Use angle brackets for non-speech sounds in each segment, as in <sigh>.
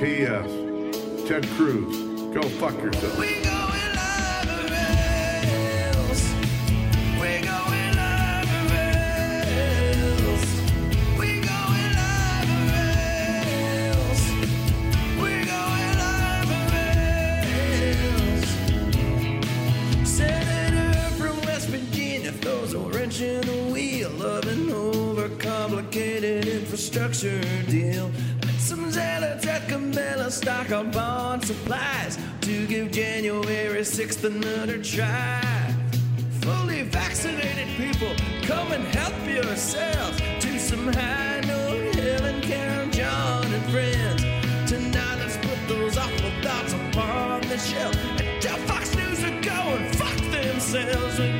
P.S. Ted Cruz, go fuck yourself. Stock up on supplies to give January 6th another try. Fully vaccinated people, come and help yourselves to some high note Helen, Karen, John, and friends. Tonight, let's put those awful thoughts upon the shelf and tell Fox News to go and fuck themselves.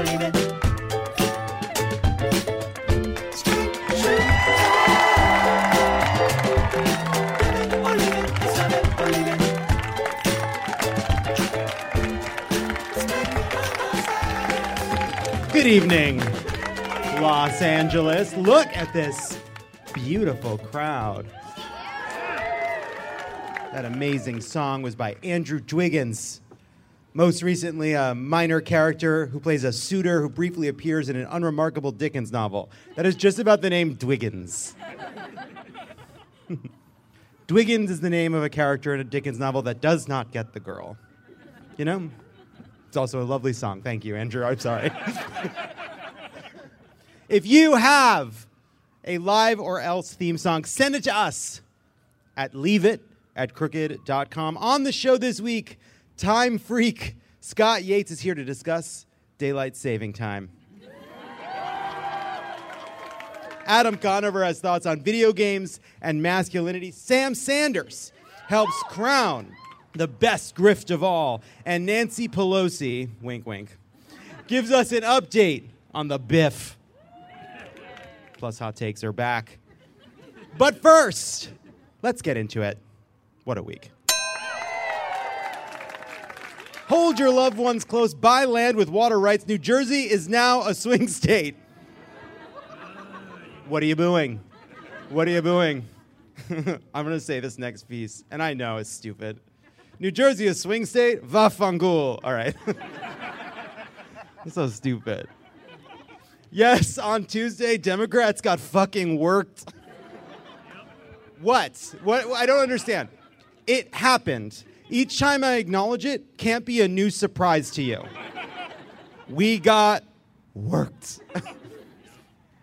Good evening, Los Angeles. Look at this beautiful crowd. That amazing song was by Andrew Dwiggins. Most recently, a minor character who plays a suitor who briefly appears in an unremarkable Dickens novel. That is just about the name Dwiggins. <laughs> Dwiggins is the name of a character in a Dickens novel that does not get the girl. You know? It's also a lovely song. Thank you, Andrew. I'm sorry. <laughs> if you have a live or else theme song, send it to us at leaveit at crooked.com. On the show this week, time freak Scott Yates is here to discuss daylight saving time. Adam Conover has thoughts on video games and masculinity. Sam Sanders helps crown the best grift of all. And Nancy Pelosi, wink, wink, gives us an update on the biff. Plus, hot takes are back. But first, let's get into it. What a week. Hold your loved ones close. Buy land with water rights. New Jersey is now a swing state. What are you booing? What are you booing? <laughs> I'm going to say this next piece, and I know it's stupid. New Jersey is swing state? Vafangul. All right. <laughs> So stupid. Yes, on Tuesday, Democrats got fucking worked. <laughs> What? What? I don't understand. It happened. Each time I acknowledge it, can't be a new surprise to you. We got worked. <laughs>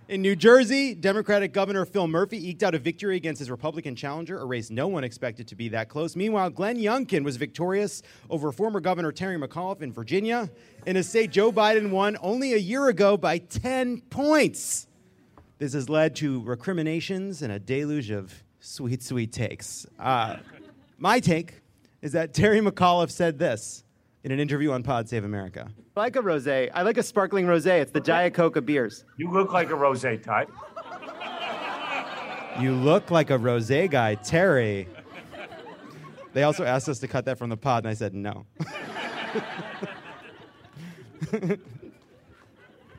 In New Jersey, Democratic Governor Phil Murphy eked out a victory against his Republican challenger, a race no one expected to be that close. Meanwhile, Glenn Youngkin was victorious over former Governor Terry McAuliffe in Virginia, in a state Joe Biden won only a year ago by 10 points. This has led to recriminations and a deluge of sweet, sweet takes. Uh, my take is that Terry McAuliffe said this in an interview on Pod Save America. I like a rosé. I like a sparkling rosé. It's the Diet Coke of beers. You look like a rose type. You look like a rose guy, Terry. They also asked us to cut that from the pod, and I said no. <laughs>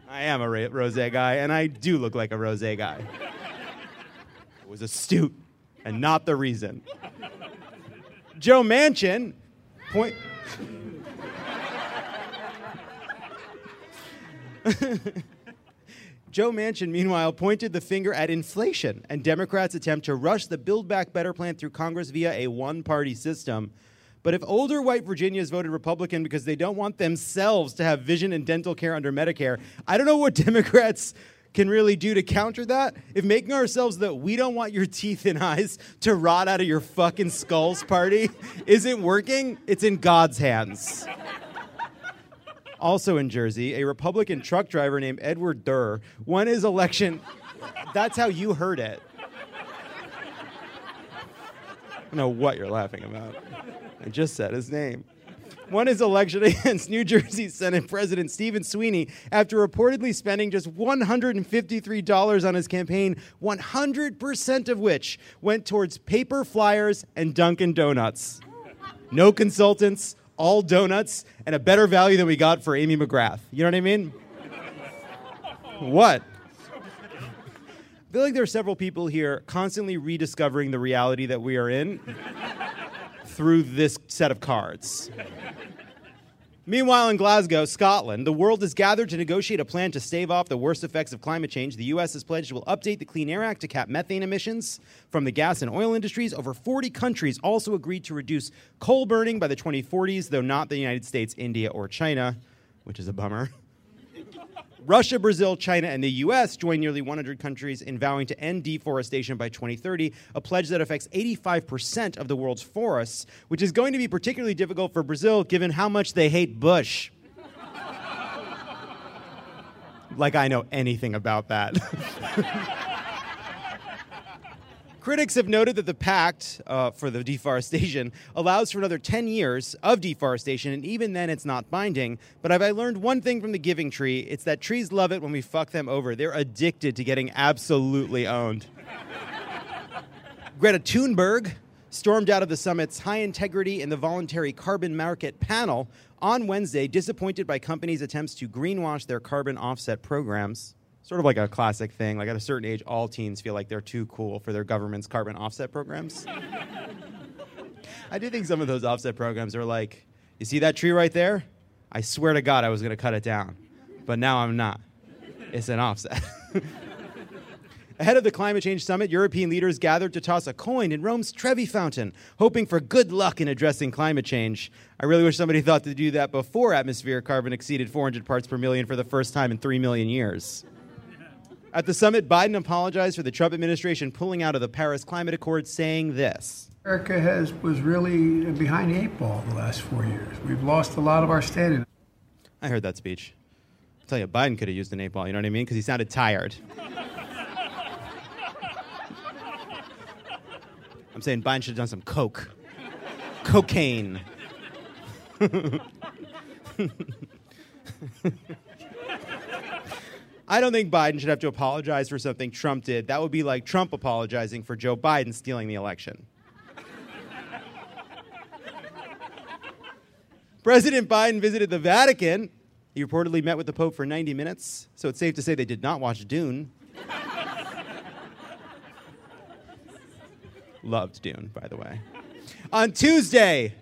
I am a rose guy, and I do look like a rose guy. It was astute and not the reason. Joe Manchin point. <laughs> Joe Manchin, meanwhile, pointed the finger at inflation and Democrats' attempt to rush the Build Back Better plan through Congress via a one party system. But if older white Virginians voted Republican because they don't want themselves to have vision and dental care under Medicare, I don't know what <laughs> Democrats can really do to counter that. If making ourselves that we don't want your teeth and eyes to rot out of your fucking skulls party <laughs> isn't working, it's in God's hands. Also in Jersey, a Republican truck driver named Edward Durr won his election. That's how you heard it. I don't know what you're laughing about. I just said his name. Won his election <laughs> against New Jersey Senate President Stephen Sweeney after reportedly spending just $153 on his campaign, 100% of which went towards paper flyers and Dunkin' Donuts. No consultants, all donuts, and a better value than we got for Amy McGrath. You know what I mean? What? I feel like there are several people here constantly rediscovering the reality that we are in through this set of cards. Meanwhile, in Glasgow, Scotland, the world has gathered to negotiate a plan to stave off the worst effects of climate change. The U.S. has pledged it will update the Clean Air Act to cap methane emissions from the gas and oil industries. Over 40 countries also agreed to reduce coal burning by the 2040s, though not the United States, India, or China, which is a bummer. Russia, Brazil, China, and the US join nearly 100 countries in vowing to end deforestation by 2030, a pledge that affects 85% of the world's forests, which is going to be particularly difficult for Brazil given how much they hate Bush. <laughs> like I know anything about that. <laughs> Critics have noted that the pact uh, for the deforestation <laughs> allows for another 10 years of deforestation, and even then it's not binding. But have I learned one thing from the Giving Tree? It's that trees love it when we fuck them over. They're addicted to getting absolutely owned. Greta Thunberg stormed out of the summit's high integrity in the voluntary carbon market panel on Wednesday, disappointed by companies' attempts to greenwash their carbon offset programs sort of like a classic thing. Like at a certain age, all teens feel like they're too cool for their government's carbon offset programs. <laughs> I do think some of those offset programs are like, you see that tree right there? I swear to God I was going to cut it down, but now I'm not. It's an offset. <laughs> Ahead of the climate change summit, European leaders gathered to toss a coin in Rome's Trevi Fountain, hoping for good luck in addressing climate change. I really wish somebody thought to do that before atmospheric carbon exceeded 400 parts per million for the first time in 3 million years. At the summit, Biden apologized for the Trump administration pulling out of the Paris Climate Accord, saying this. America has was really behind the eight ball the last four years. We've lost a lot of our standing. I heard that speech. I'll tell you, Biden could have used an eight ball, you know what I mean? Because he sounded tired. I'm saying Biden should have done some coke. Cocaine. <laughs> I don't think Biden should have to apologize for something Trump did. That would be like Trump apologizing for Joe Biden stealing the election. <laughs> President Biden visited the Vatican. He reportedly met with the Pope for 90 minutes, so it's safe to say they did not watch Dune. <laughs> Loved Dune, by the way. On Tuesday,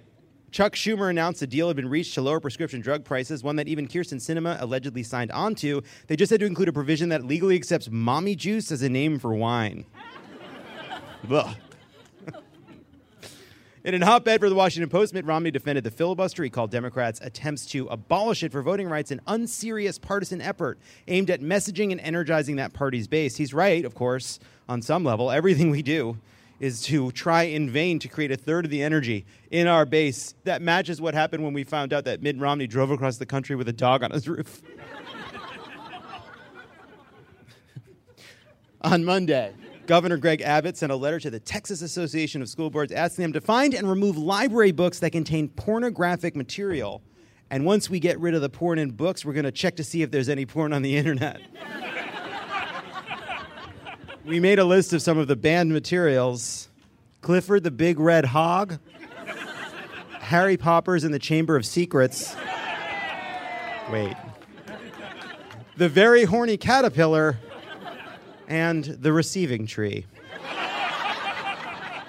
Chuck Schumer announced a deal had been reached to lower prescription drug prices, one that even Kyrsten Sinema allegedly signed onto. They just had to include a provision that legally accepts mommy juice as a name for wine. <laughs> Ugh. <laughs> In an op-ed for the Washington Post, Mitt Romney defended the filibuster. He called Democrats' attempts to abolish it for voting rights an unserious partisan effort aimed at messaging and energizing that party's base. He's right, of course, on some level. Everything we do is to try in vain to create a third of the energy in our base that matches what happened when we found out that Mitt Romney drove across the country with a dog on his roof. <laughs> on Monday, Governor Greg Abbott sent a letter to the Texas Association of School Boards asking them to find and remove library books that contain pornographic material. And once we get rid of the porn in books, we're going to check to see if there's any porn on the internet. <laughs> we made a list of some of the banned materials Clifford the Big Red Hog, Harry Poppers in the Chamber of Secrets. Wait. the very horny caterpillar, and the receiving tree.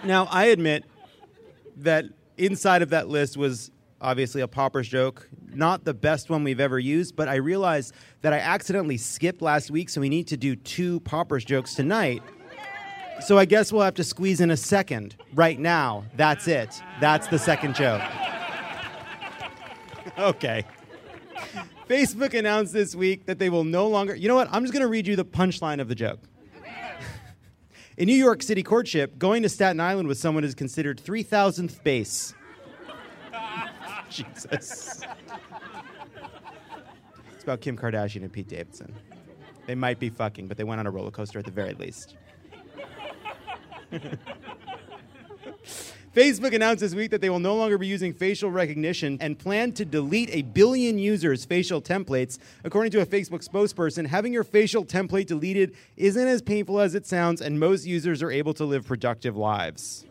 Now, I admit that inside of that list was obviously a pauper's joke, not the best one we've ever used, but I realized that I accidentally skipped last week, so we need to do two pauper's jokes tonight. So I guess we'll have to squeeze in a second right now. That's it. That's the second joke. <laughs> okay. Facebook announced this week that they will no longer. You know what? I'm just going to read you the punchline of the joke. <laughs> In New York City courtship, going to Staten Island with someone is considered 3,000th base. <laughs> Jesus. It's about Kim Kardashian and Pete Davidson. They might be fucking, but they went on a roller coaster at the very least. <laughs> Facebook announced this week that they will no longer be using facial recognition and plan to delete a billion users' facial templates. According to a Facebook spokesperson, having your facial template deleted isn't as painful as it sounds, and most users are able to live productive lives.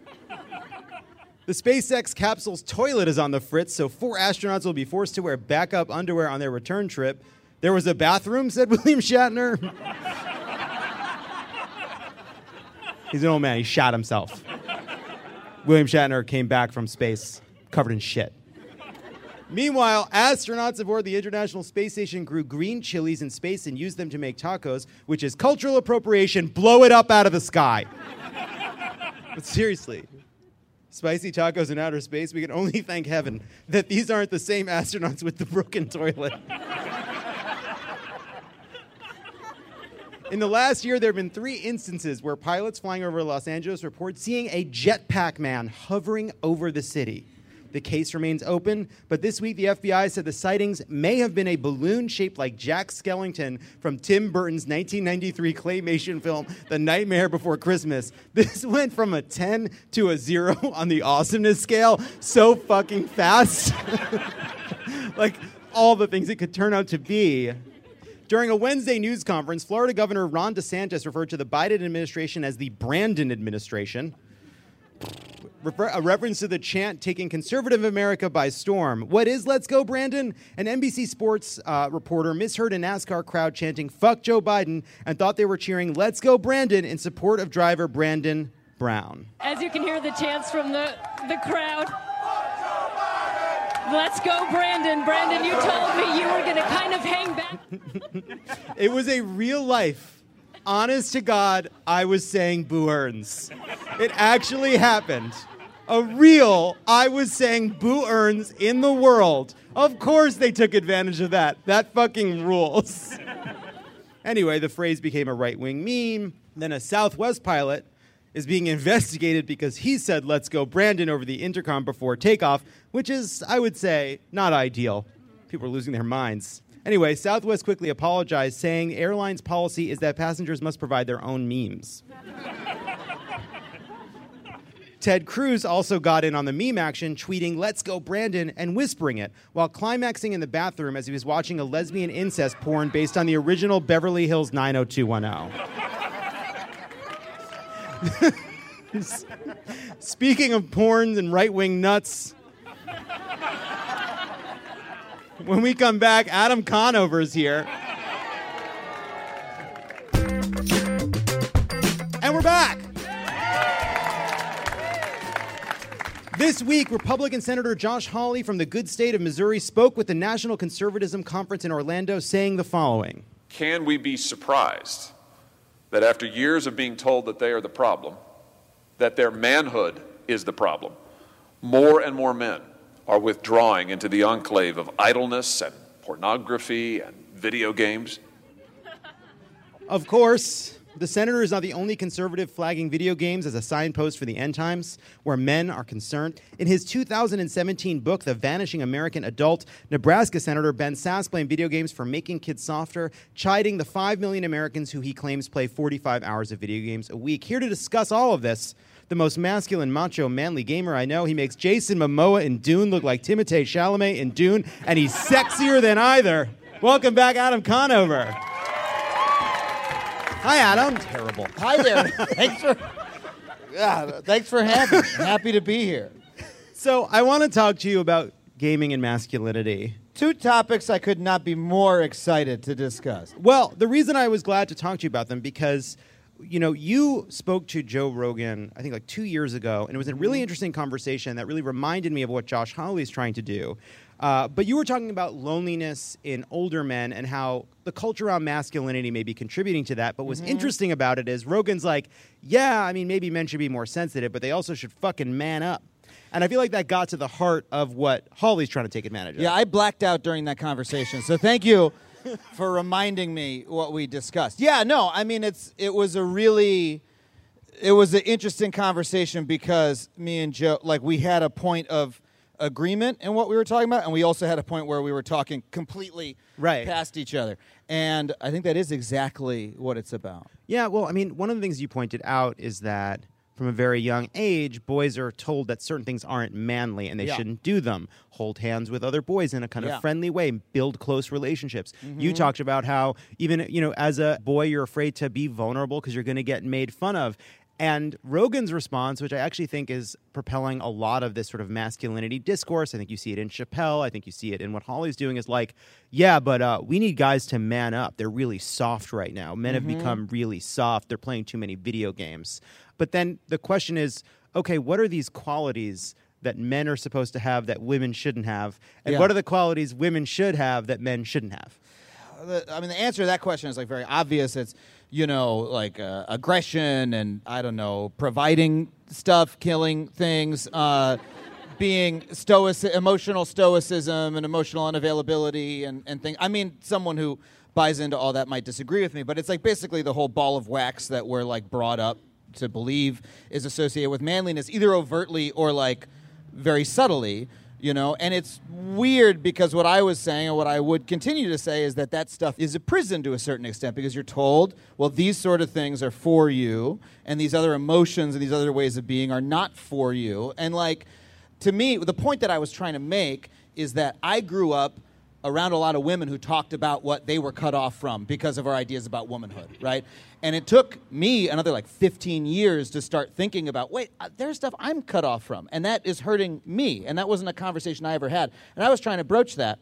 The SpaceX capsule's toilet is on the fritz, so four astronauts will be forced to wear backup underwear on their return trip. There was a bathroom, <laughs> said William Shatner. <laughs> He's an old man. He shot himself. William Shatner came back from space covered in shit. Meanwhile, astronauts aboard the International Space Station grew green chilies in space and used them to make tacos, which is cultural appropriation. Blow it up out of the sky. <laughs> but seriously, spicy tacos in outer space, we can only thank heaven that these aren't the same astronauts with the broken toilet. In the last year, there have been three instances where pilots flying over Los Angeles report seeing a jetpack man hovering over the city. The case remains open, but this week the FBI said the sightings may have been a balloon shaped like Jack Skellington from Tim Burton's 1993 claymation film, The Nightmare Before Christmas. <laughs> This went from a 10 to a 0 <laughs> on the awesomeness scale so fucking fast. <laughs> like all the things it could turn out to be. During a Wednesday news conference, Florida Governor Ron DeSantis referred to the Biden administration as the Brandon administration. A reference to the chant taking conservative America by storm. What is Let's Go, Brandon? An NBC Sports uh, reporter misheard a NASCAR crowd chanting, Fuck Joe Biden, and thought they were cheering, Let's Go, Brandon, in support of driver Brandon Brown. As you can hear the chants from the, the crowd. Let's go, Brandon. Brandon, you told me you were going to kind of hang back. <laughs> It was a real life, honest to God, I was saying Boo Earns. It actually happened. A real, I was saying Boo Earns in the world. Of course they took advantage of that. That fucking rules. <laughs> anyway, the phrase became a right wing meme. Then a Southwest pilot is being <laughs> investigated because he said, let's go, Brandon, over the intercom before takeoff, which is, I would say, not ideal. People are losing their minds. Anyway, Southwest quickly apologized, saying the airline's policy is that passengers must provide their own memes. <laughs> Ted Cruz also got in on the meme action, tweeting, Let's go, Brandon, and whispering it, while climaxing in the bathroom as he was watching a lesbian incest porn based on the original Beverly Hills 90210. <laughs> Speaking of porns and right wing nuts, when we come back, Adam Conover is here. And we're back. This week, Republican Senator Josh Hawley from the good state of Missouri spoke with the National Conservatism Conference in Orlando, saying the following Can we be surprised that after years of being told that they are the problem, that their manhood is the problem, more and more men are withdrawing into the enclave of idleness and pornography and video games? Of course, the senator is not the only conservative flagging video games as a signpost for the end times where men are concerned. In his 2017 book, The Vanishing American Adult, Nebraska Senator Ben Sasse blamed video games for making kids softer, chiding the 5 million Americans who he claims play 45 hours of video games a week. Here to discuss all of this, the most masculine, macho, manly gamer I know. He makes Jason Momoa in Dune look like Timothée Chalamet in Dune, and he's sexier than either. Welcome back, Adam Conover. Hi, Adam. Terrible. Hi there. <laughs> thanks for yeah, thanks for having me. Happy to be here. So I want to talk to you about gaming and masculinity. two topics I could not be more excited to discuss. Well, the reason I was glad to talk to you about them because you know, you spoke to Joe Rogan, I think like two years ago, and it was a really interesting conversation that really reminded me of what Josh Hawley is trying to do. Uh, but you were talking about loneliness in older men and how the culture around masculinity may be contributing to that. But what's interesting about it is Rogan's like, yeah, I mean, maybe men should be more sensitive, but they also should fucking man up. And I feel like that got to the heart of what Hawley's trying to take advantage of. Yeah, I blacked out during that conversation. So thank you for reminding me what we discussed. Yeah, no, I mean it's it was a really it was an interesting conversation because me and Joe like we had a point of agreement in what we were talking about and we also had a point where we were talking completely Right. past each other. And I think that is exactly what it's about. Yeah, well, I mean, one of the things you pointed out is that from a very young age, boys are told that certain things aren't manly and they Yeah. shouldn't do them. Hold hands with other boys in a kind of Yeah. friendly way, build close relationships. You Mhm. talked about how even, you know, as a boy, you're afraid to be vulnerable because you're going to get made fun of. And Rogan's response, which I actually think is propelling a lot of this sort of masculinity discourse, I think you see it in Chappelle, I think you see it in what Hawley's doing, is like, yeah, but uh, we need guys to man up. They're really soft right now. Men have Mhm. become really soft. They're playing too many video games. But then the question is okay, what are these qualities that men are supposed to have that women shouldn't have? And Yeah. what are the qualities women should have that men shouldn't have? I mean, the answer to that question is like very obvious. It's you know like uh, aggression and I don't know providing stuff, killing things, uh, <laughs> being stoic, emotional stoicism and emotional unavailability and and things. I mean, someone who buys into all that might disagree with me, but it's like basically the whole ball of wax that we're like brought up to believe is associated with manliness, either overtly or like very subtly, you know. And it's weird because what I was saying and what I would continue to say is that that stuff is a prison to a certain extent because you're told, well, these sort of things are for you, and these other emotions and these other ways of being are not for you. And like, to me, the point that I was trying to make is that I grew up around a lot of women who talked about what they were cut off from because of our ideas about womanhood, right? And it took me another like 15 years to start thinking about, wait, uh, there's stuff I'm cut off from, and that is hurting me. And that wasn't a conversation I ever had. And I was trying to broach that.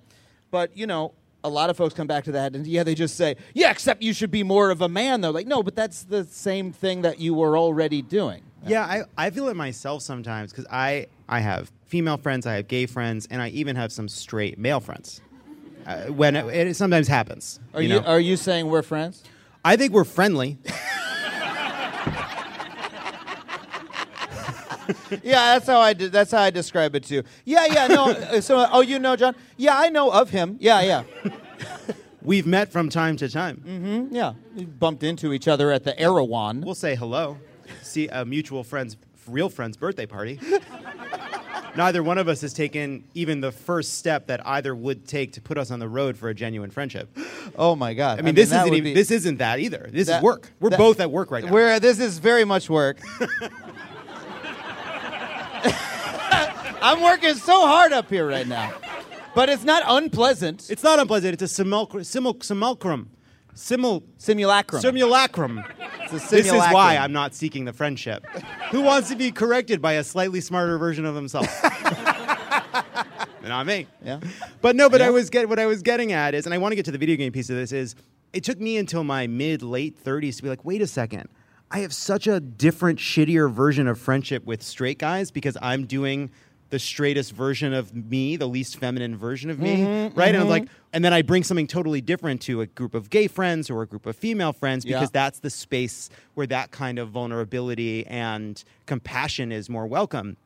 But, you know, a lot of folks come back to that and yeah, they just say, yeah, except you should be more of a man, though. Like, no, but that's the same thing that you were already doing. Yeah, I, I feel it myself sometimes because I, I have female friends, I have gay friends, and I even have some straight male friends. Uh, when it, it sometimes happens. Are you, know? are you saying we're friends? I think we're friendly. yeah, that's how I de- that's how I describe it too. Yeah, yeah, no. uh, so, oh, you know John? Yeah, I know of him. Yeah, yeah. We've met from time to time. Mm-hmm. Yeah, we bumped into each other at the Erewhon. We'll say hello. See a mutual friend's real friend's birthday party. Neither one of us has taken even the first step that either would take to put us on the road for a genuine friendship. <gasps> Oh my God! I mean, this isn't even, be- this isn't that either. This that- is work. We're that- both at work right now. We're uh, this is very much work. <laughs> <laughs> I'm working so hard up here right now, but it's not unpleasant. It's not unpleasant. It's a simulcrum. Simul, simulcrum. Simul, simulacrum. Simulacrum. A This is why. I'm not seeking the friendship. Who wants to be corrected by a slightly smarter version of himself? <laughs> not me. Yeah. But no, but I was get what I was getting at is, and I want to get to the video game piece of this is, it took me until my mid late 30s to be like, wait a second, I have such a different, shittier version of friendship with straight guys because I'm doing the straightest version of me, the least feminine version of me, Mhm, right? And I'm like, and then I bring something totally different to a group of gay friends or a group of female friends because Yeah. that's the space where that kind of vulnerability and compassion is more welcome.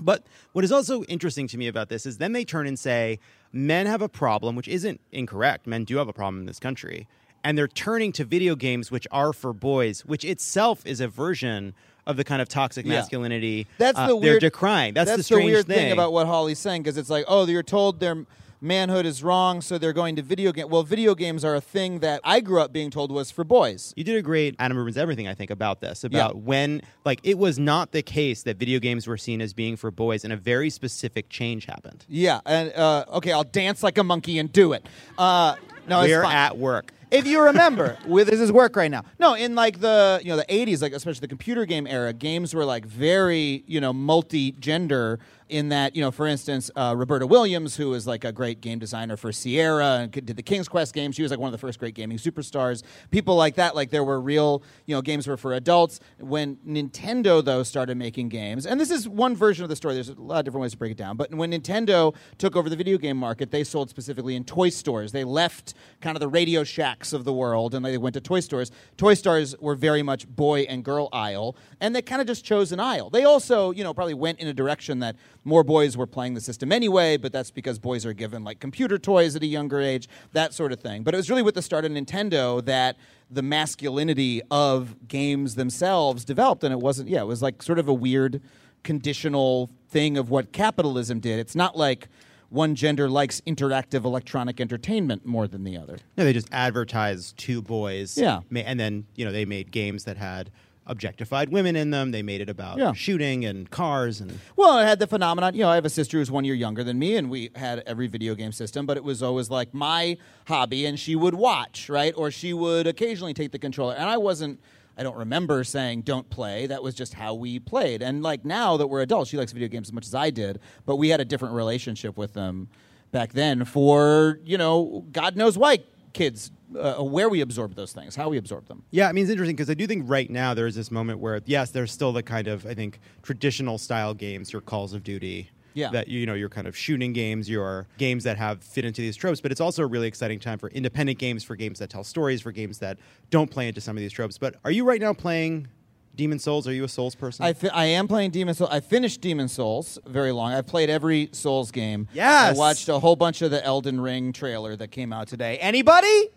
But what is also interesting to me about this is then they turn and say men have a problem, which isn't incorrect. Men do have a problem in this country. And they're turning to video games, which are for boys, which itself is a version of the kind of toxic Yeah. masculinity That's uh, the weird. they're decrying. That's, the the strange weird thing. thing about what Hawley's saying because it's like, oh, you're told their manhood is wrong, so they're going to video game. Well, video games are a thing that I grew up being told was for boys. You did a great Adam Ruins Everything, I think, about this. About when, like, it was not the case that video games were seen as being for boys, and a very specific change happened. Yeah, and uh, okay, I'll dance like a monkey and do it. Uh, No, it's we're fine. at work. If you remember, <laughs> with this is work right now. No, in like the you know the '80s, like especially the computer game era, games were like very you know multi-gender. In that you know, for instance, uh, Roberta Williams, who was like a great game designer for Sierra and did the King's Quest games, she was like one of the first great gaming superstars. People like that, like there were real you know games were for adults. When Nintendo though started making games, and this is one version of the story. There's a lot of different ways to break it down. But when Nintendo took over the video game market, they sold specifically in toy stores. They left kind of the Radio Shacks of the world and they went to toy stores. Toy stores were very much boy and girl aisle, and they kind of just chose an aisle. They also, you know, probably went in a direction that more boys were playing the system anyway, but that's because boys are given like computer toys at a younger age, that sort of thing. But it was really with the start of Nintendo that the masculinity of games themselves developed, and it wasn't, yeah, it was like sort of a weird conditional thing of what capitalism did. It's not like one gender likes interactive electronic entertainment more than the other. No, they just advertised two boys. Yeah. And then you know they made games that had objectified women in them. They made it about Yeah. shooting and cars and Well, I had the phenomenon. You know, I have a sister who's one year younger than me, and we had every video game system, but it was always like my hobby, and she would watch, right? Or she would occasionally take the controller. And I wasn't, I don't remember saying don't play. That was just how we played. And like now that we're adults, she likes video games as much as I did, but we had a different relationship with them back then for, you know, God knows why kids, uh, where we absorb those things, how we absorb them. Yeah, I mean it's interesting because I do think right now there is this moment where yes, there's still the kind of I think traditional style games, your Calls of Duty. Yeah. That you know, your kind of shooting games, your games that have fit into these tropes, but it's also a really exciting time for independent games, for games that tell stories, for games that don't play into some of these tropes. But are you right now playing Demon Souls? Are you a Souls person? I, fi- I am playing Demon Souls. I finished Demon Souls very long. I've played every Souls game. Yes! I watched a whole bunch of the Elden Ring trailer that came out today. Anybody?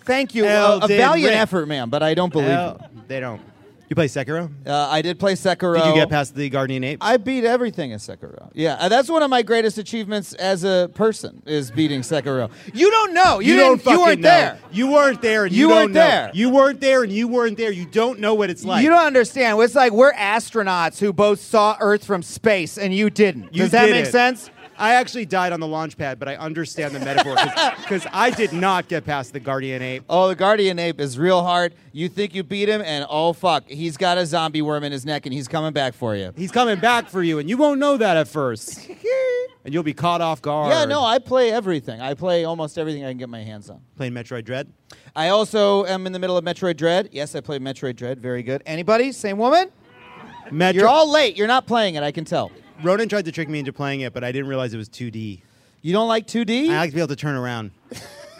Thank you. Uh, a valiant Ring. effort, man, but I don't believe Well, they don't. You play Sekiro? Uh, I did play Sekiro. Did you get past the Guardian Ape? I beat everything in Sekiro. Yeah, uh, that's one of my greatest achievements as a person is beating Sekiro. You don't know. You, don't didn't, you weren't know. there. You weren't there, and you, You don't weren't know. there. You weren't there, and you weren't there. You don't know what it's like. you don't understand. It's like we're astronauts who both saw Earth from space, and you didn't. You Does that did make it. sense? I actually died on the launch pad, but I understand the metaphor because I did not get past the Guardian Ape. Oh, the Guardian Ape is real hard. You think you beat him, and oh fuck, he's got a zombie worm in his neck, and he's coming back for you. He's coming back for you, and you won't know that at first, <laughs> and you'll be caught off guard. Yeah, no, I play everything. I play almost everything I can get my hands on. playing Metroid Dread. I also am in the middle of Metroid Dread. Yes, I play Metroid Dread. Very good. Anybody? Same woman? Metro- You're all late. You're not playing it. I can tell. Ronan tried to trick me into playing it, but I didn't realize it was 2D. You don't like 2D? I like to be able to turn around.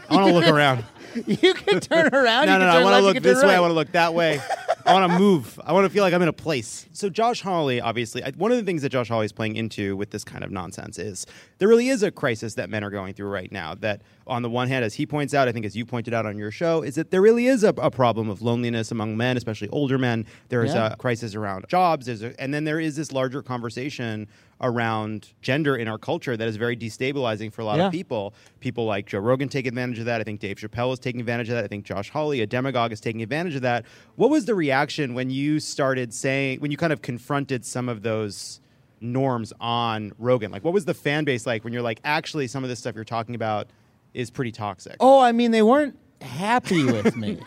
I want to look around. <laughs> you can turn <laughs> around. no, no, no. I want to look this way. I want to look that way. <laughs> I want to move. I want to feel like I'm in a place. So Josh Hawley, obviously, I, one of the things that Josh Hawley is playing into with this kind of nonsense is there really is a crisis that men are going through right now. That on the one hand, as he points out, I think as you pointed out on your show, is that there really is a, a problem of loneliness among men, especially older men. There is Yeah. a crisis around jobs. There's a, and then there is this larger conversation around gender in our culture that is very destabilizing for a lot Yeah. of people. People like Joe Rogan take advantage of that. I think Dave Chappelle is taking advantage of that. I think Josh Hawley, a demagogue, is taking advantage of that. What was the reaction when you started saying, when you kind of confronted some of those norms on Rogan? Like, what was the fan base like when you're like, actually, some of this stuff you're talking about is pretty toxic? Oh, I mean, they weren't happy with me.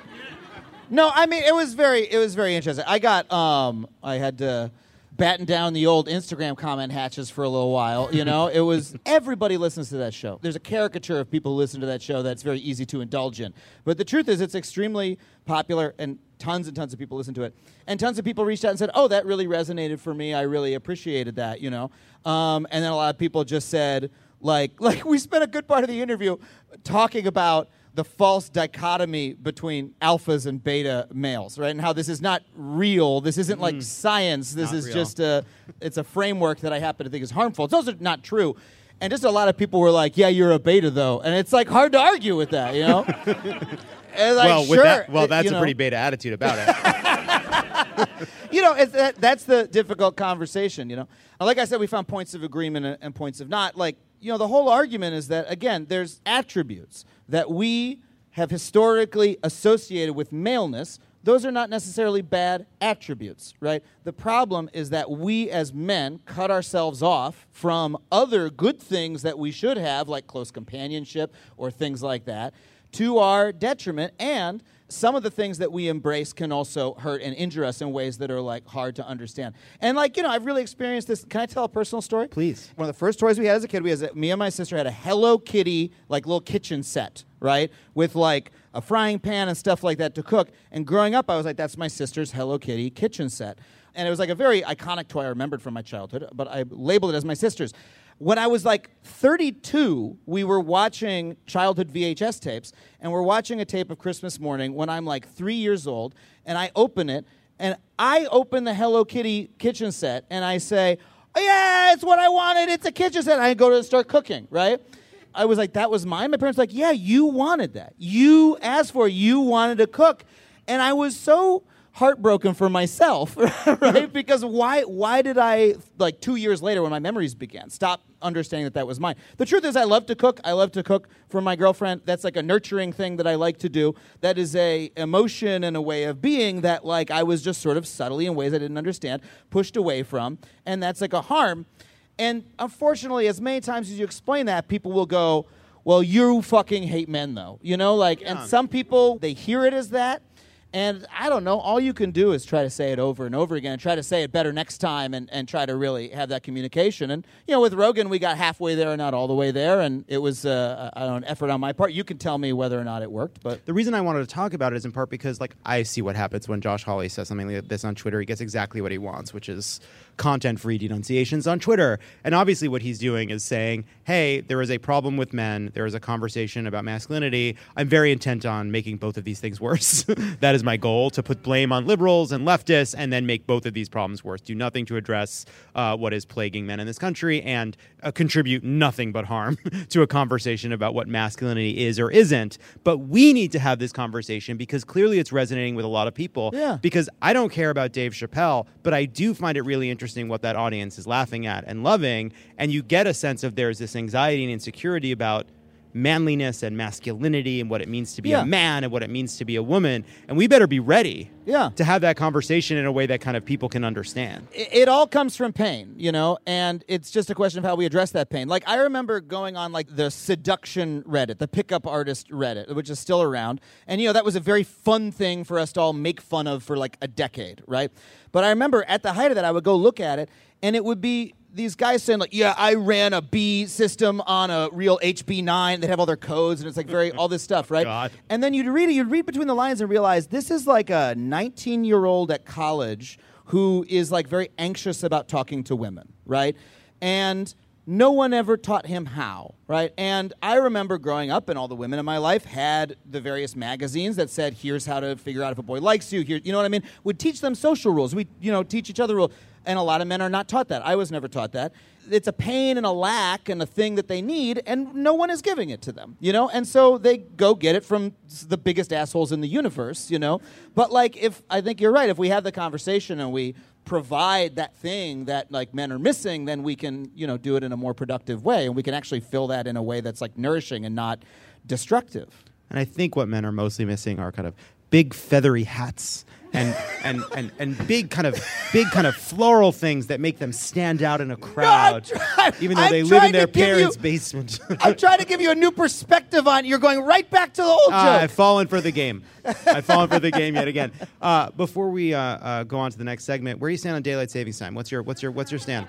<laughs> no, I mean, it was very, it was very interesting. I got, um, I had to batten down the old Instagram comment hatches for a little while. You know, it was <laughs> everybody listens to that show. There's a caricature of people who listen to that show that's very easy to indulge in. But the truth is, it's extremely popular, and tons and tons of people listen to it. And tons of people reached out and said, "Oh, that really resonated for me. I really appreciated that." You know, um, and then a lot of people just said, like, <laughs> like we spent a good part of the interview talking about the false dichotomy between alphas and beta males, right? And how this is not real. This isn't like science. This Mm. Not is real. just a it's a framework that I happen to think is harmful. It's also not true. And just a lot of people were like, "Yeah, you're a beta though." And it's like hard to argue with that, you know? <laughs> And, like, well, with sure, that, well, that's you a know. pretty beta attitude about it. <laughs> you know, it's that, that's the difficult conversation, you know. Like I said, we found points of agreement and, and points of not. Like, you know, the whole argument is that, again, there's attributes that we have historically associated with maleness, those are not necessarily bad attributes, right? The problem is that we as men cut ourselves off from other good things that we should have, like close companionship or things like that, to our detriment. And some of the things that we embrace can also hurt and injure us in ways that are like hard to understand. And like, you know, I've really experienced this. Can I tell a personal story? Please. One of the first toys we had as a kid, we had me and my sister had a Hello Kitty like little kitchen set, right? With like a frying pan and stuff like that to cook. And growing up, I was like, that's my sister's Hello Kitty kitchen set. And it was like a very iconic toy I remembered from my childhood, but I labeled it as my sister's. When I was like 32, we were watching childhood VHS tapes, and we're watching a tape of Christmas morning when I'm like three years old, and I open it, and I open the Hello Kitty kitchen set, and I say, oh, yeah, it's what I wanted. It's a kitchen set. And I go to start cooking, right? I was like, that was mine. My parents were like, yeah, you wanted that. You asked for it. You wanted to cook. And I was so heartbroken for myself, <laughs> right? <laughs> because why why did I like 2 years later when my memories began stop understanding that that was mine. The truth is I love to cook. I love to cook for my girlfriend. That's like a nurturing thing that I like to do. That is a emotion and a way of being that like I was just sort of subtly in ways I didn't understand pushed away from and that's like a harm. And unfortunately, as many times as you explain that, people will go, well, you fucking hate men, though. You know, like, and some people, they hear it as that. And I don't know, all you can do is try to say it over and over again and try to say it better next time and, and try to really have that communication. And, you know, with Rogan, we got halfway there not all the way there. And it was uh, know, an effort on my part. You can tell me whether or not it worked. But The reason I wanted to talk about it is in part because, like, I see what happens when Josh Hawley says something like this on Twitter. He gets exactly what he wants, which is content-free denunciations on Twitter. And obviously, what he's doing is saying, "Hey, there is a problem with men. There is a conversation about masculinity. I'm very intent on making both of these things worse. <laughs> that is my goal: to put blame on liberals and leftists, and then make both of these problems worse. Do nothing to address uh, what is plaguing men in this country, and uh, contribute nothing but harm <laughs> to a conversation about what masculinity is or isn't. But we need to have this conversation because clearly it's resonating with a lot of people. Yeah. Because I don't care about Dave Chappelle, but I do find it really interesting what that audience is laughing at and loving. And you get a sense of there's this anxiety and insecurity about manliness and masculinity and what it means to be Yeah. a man and what it means to be a woman. And we better be ready Yeah. to have that conversation in a way that kind of people can understand. it, it all comes from pain, you know, and it's just a question of how we address that pain. Like I remember going on like the seduction Reddit, the pickup artist Reddit, which is still around, and you know that was a very fun thing for us to all make fun of for like a decade, right? But I remember at the height of that, I would go look at it, and it would be these guys saying like, "Yeah, I ran a B system on a real HB9." They have all their codes, and it's like very all this stuff, right? <laughs> God. And then you'd read it, you'd read between the lines and realize this is like a 19 year old at college who is like very anxious about talking to women, right? And no one ever taught him how, right? And I remember growing up, and all the women in my life had the various magazines that said, "Here's how to figure out if a boy likes you." Here, you know what I mean? Would teach them social rules. We, you know, teach each other rules. And a lot of men are not taught that. I was never taught that. It's a pain and a lack and a thing that they need, and no one is giving it to them, you know? And so they go get it from the biggest assholes in the universe, you know? But, like, if I think you're right, if we have the conversation and we provide that thing that, like, men are missing, then we can, you know, do it in a more productive way, and we can actually fill that in a way that's, like, nourishing and not destructive. And I think what men are mostly missing are kind of big feathery hats and and, and, and big kind of big kind of floral things that make them stand out in a crowd, try- even though I'm they live in their to give you- parents' basement. <laughs> I'm trying to give you a new perspective on You're going right back to the old Ah, joke. I've fallen for the game. I've fallen for the game yet again. Uh, before we uh, uh, go on to the next segment, where do you stand on daylight savings time? What's your what's your what's your stand?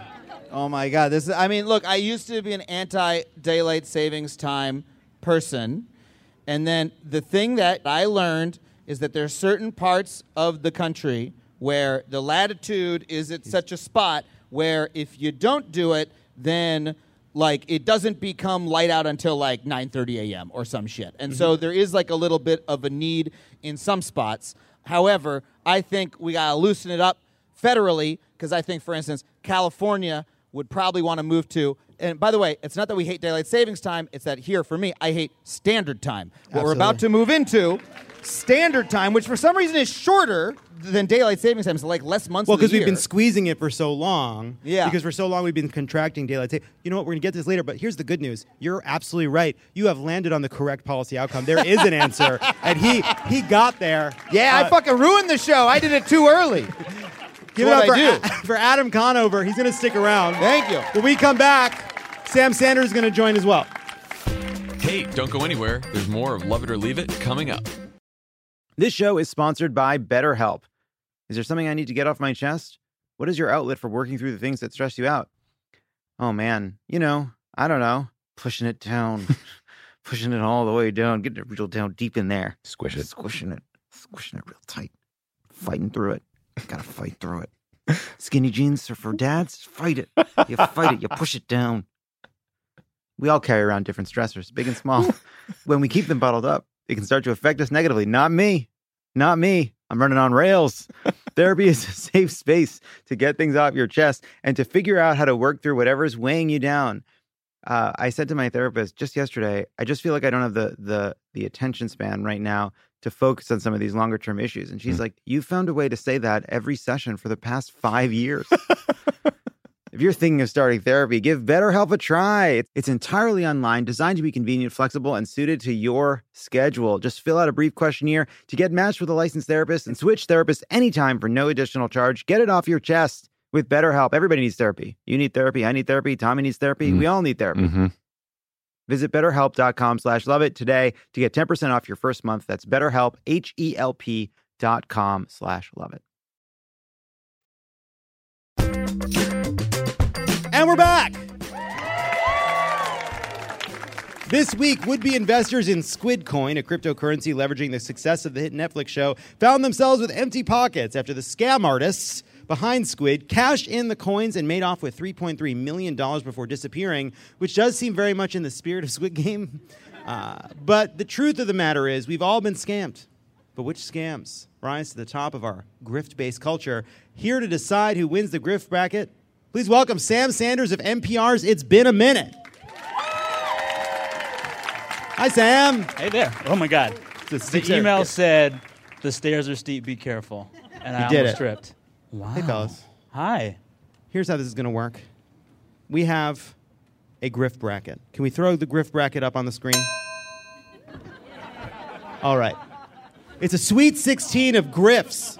Oh my God! This is. I mean, look. I used to be an anti-daylight savings time person, and then the thing that I learned is that there are certain parts of the country where the latitude is at such a spot where if you don't do it, then like it doesn't become light out until like 9:30 a.m. or some shit. And so mm-hmm. there is like a little bit of a need in some spots. However, I think we got to loosen it up federally because I think, for instance, California would probably want to move to. And by the way, it's not that we hate daylight savings time; it's that here for me, I hate standard time. What we're about to move into, standard time, which for some reason is shorter than daylight savings time. so like less months. Well, because because we've been squeezing it for so long. Yeah. Because for so long we've been contracting daylight savings. You know what? We're going to get this later, but here's the good news. You're absolutely right. You have landed on the correct policy outcome. There is an answer, <laughs> and he he got there. Yeah, I Uh, fucking ruined the show. I did it too early. <laughs> Give That's it up I for, A- <laughs> for Adam Conover. He's going to stick around. Thank you. When we come back, Sam Sanders is going to join as well. Hey, don't go anywhere. There's more of Love It or Leave It coming up. This show is sponsored by BetterHelp. Is there something I need to get off my chest? What is your outlet for working through the things that stress you out? Oh man, you know, I don't know. Pushing it down, <laughs> pushing it all the way down, getting it real down deep in there. Squish it. Squishing it, squishing it real tight. Fighting through it. Gotta fight through it. Skinny jeans are for dads. Fight it. You fight it. You push it down. We all carry around different stressors, big and small. <laughs> when we keep them bottled up, it can start to affect us negatively. Not me. Not me. I'm running on rails. <laughs> Therapy is a safe space to get things off your chest and to figure out how to work through whatever's weighing you down. Uh, I said to my therapist just yesterday, I just feel like I don't have the the the attention span right now to focus on some of these longer term issues. And she's like, "You found a way to say that every session for the past five years." <laughs> If you're thinking of starting therapy, give BetterHelp a try. It's entirely online, designed to be convenient, flexible, and suited to your schedule. Just fill out a brief questionnaire to get matched with a licensed therapist and switch therapists anytime for no additional charge. Get it off your chest with BetterHelp. Everybody needs therapy. You need therapy. I need therapy. Tommy needs therapy. We all need therapy. Mm-hmm. Visit betterhelp.com slash lovett today to get 10% off your first month. That's betterhelp, H-E-L-P dot com slash lovett. And we're back. This week, would be investors in Squidcoin, a cryptocurrency leveraging the success of the hit Netflix show, found themselves with empty pockets after the scam artists behind Squid cashed in the coins and made off with $3.3 million before disappearing, which does seem very much in the spirit of Squid Game. Uh, but the truth of the matter is, we've all been scammed. But which scams rise to the top of our grift based culture? Here to decide who wins the grift bracket, please welcome Sam Sanders of NPR's It's Been a Minute. Hi, Sam. Hey there. Oh my God. The The email said the stairs are steep. Be careful. And I You did almost it. tripped. Wow. Hey, fellas. Hi. Here's how this is going to work we have a grift bracket. Can we throw the grift bracket up on the screen? All right. It's a sweet 16 of grifts.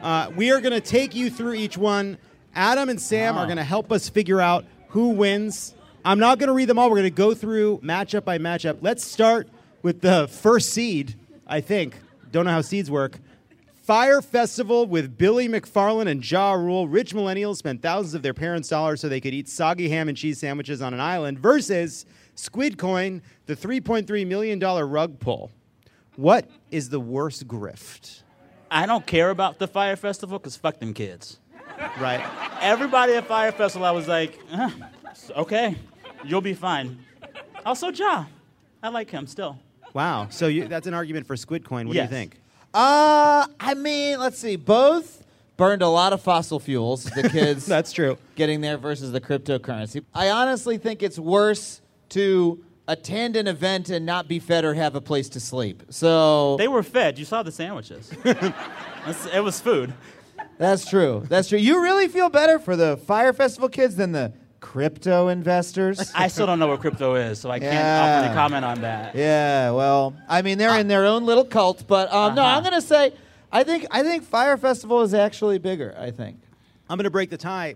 Uh, we are going to take you through each one. Adam and Sam are ah. going to help us figure out who wins. I'm not going to read them all. We're going to go through matchup by matchup. Let's start with the first seed, I think. Don't know how seeds work. Fyre Festival with Billy McFarland and Ja Rule. Rich millennials spent thousands of their parents' dollars so they could eat soggy ham and cheese sandwiches on an island versus Squid Coin, the $3.3 million rug pull. What is the worst grift? I don't care about the Fyre Festival because fuck them kids. Right. Everybody at Fyre Festival, I was like, "Uh, okay, you'll be fine. Also, Ja. I like him still. Wow. So you, that's an argument for Squid Coin. What Yes. do you think? Uh, I mean, let's see. Both burned a lot of fossil fuels. The <laughs> kids. That's true. Getting there versus the cryptocurrency. I honestly think it's worse to attend an event and not be fed or have a place to sleep. So They were fed. You saw the sandwiches. <laughs> That's- it was food. That's true. That's true. You really feel better for the Fyre Festival kids than the crypto investors? <laughs> I still don't know what crypto is, so I can't Yeah. offer any comment on that. Yeah, well, I mean, they're in their own little cult, but um, no, Uh-huh. I'm gonna say, I think I think Fyre Festival is actually bigger. I think. I'm going to break the tie.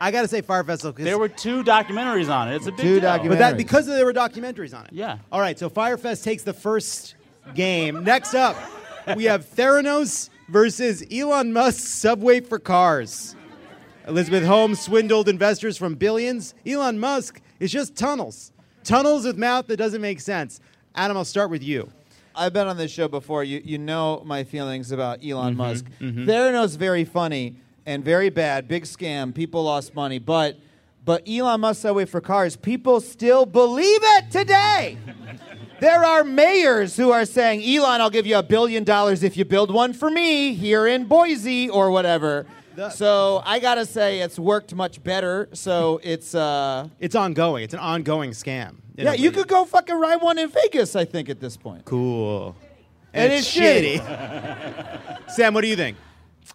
I got to say Fyre Festival. 'cause- There were two documentaries on it. It's a big Two deal. documentaries. But that because there were documentaries on it. Yeah. All right, so Fyrefest takes the first game. Next up, we have Theranos versus Elon Musk's Subway for Cars. Elizabeth Holmes swindled investors from billions. Elon Musk is just tunnels. Tunnels with mouth that doesn't make sense. Adam, I'll start with you. I've been on this show before. You you know my feelings about Elon Mm-hmm, Musk. Theranos very funny and very bad. Big scam. People lost money, but but Elon Musk Subway for cars. People still believe it today. <laughs> there are mayors who are saying, Elon, I'll give you a billion dollars if you build one for me here in Boise or whatever. so I gotta say it's worked much better. So it's uh It's ongoing. It's an ongoing scam. yeah, you could go fucking ride one in Vegas. I think at this point. Cool. and, And it's, it's shitty. <laughs> Sam, what do you think?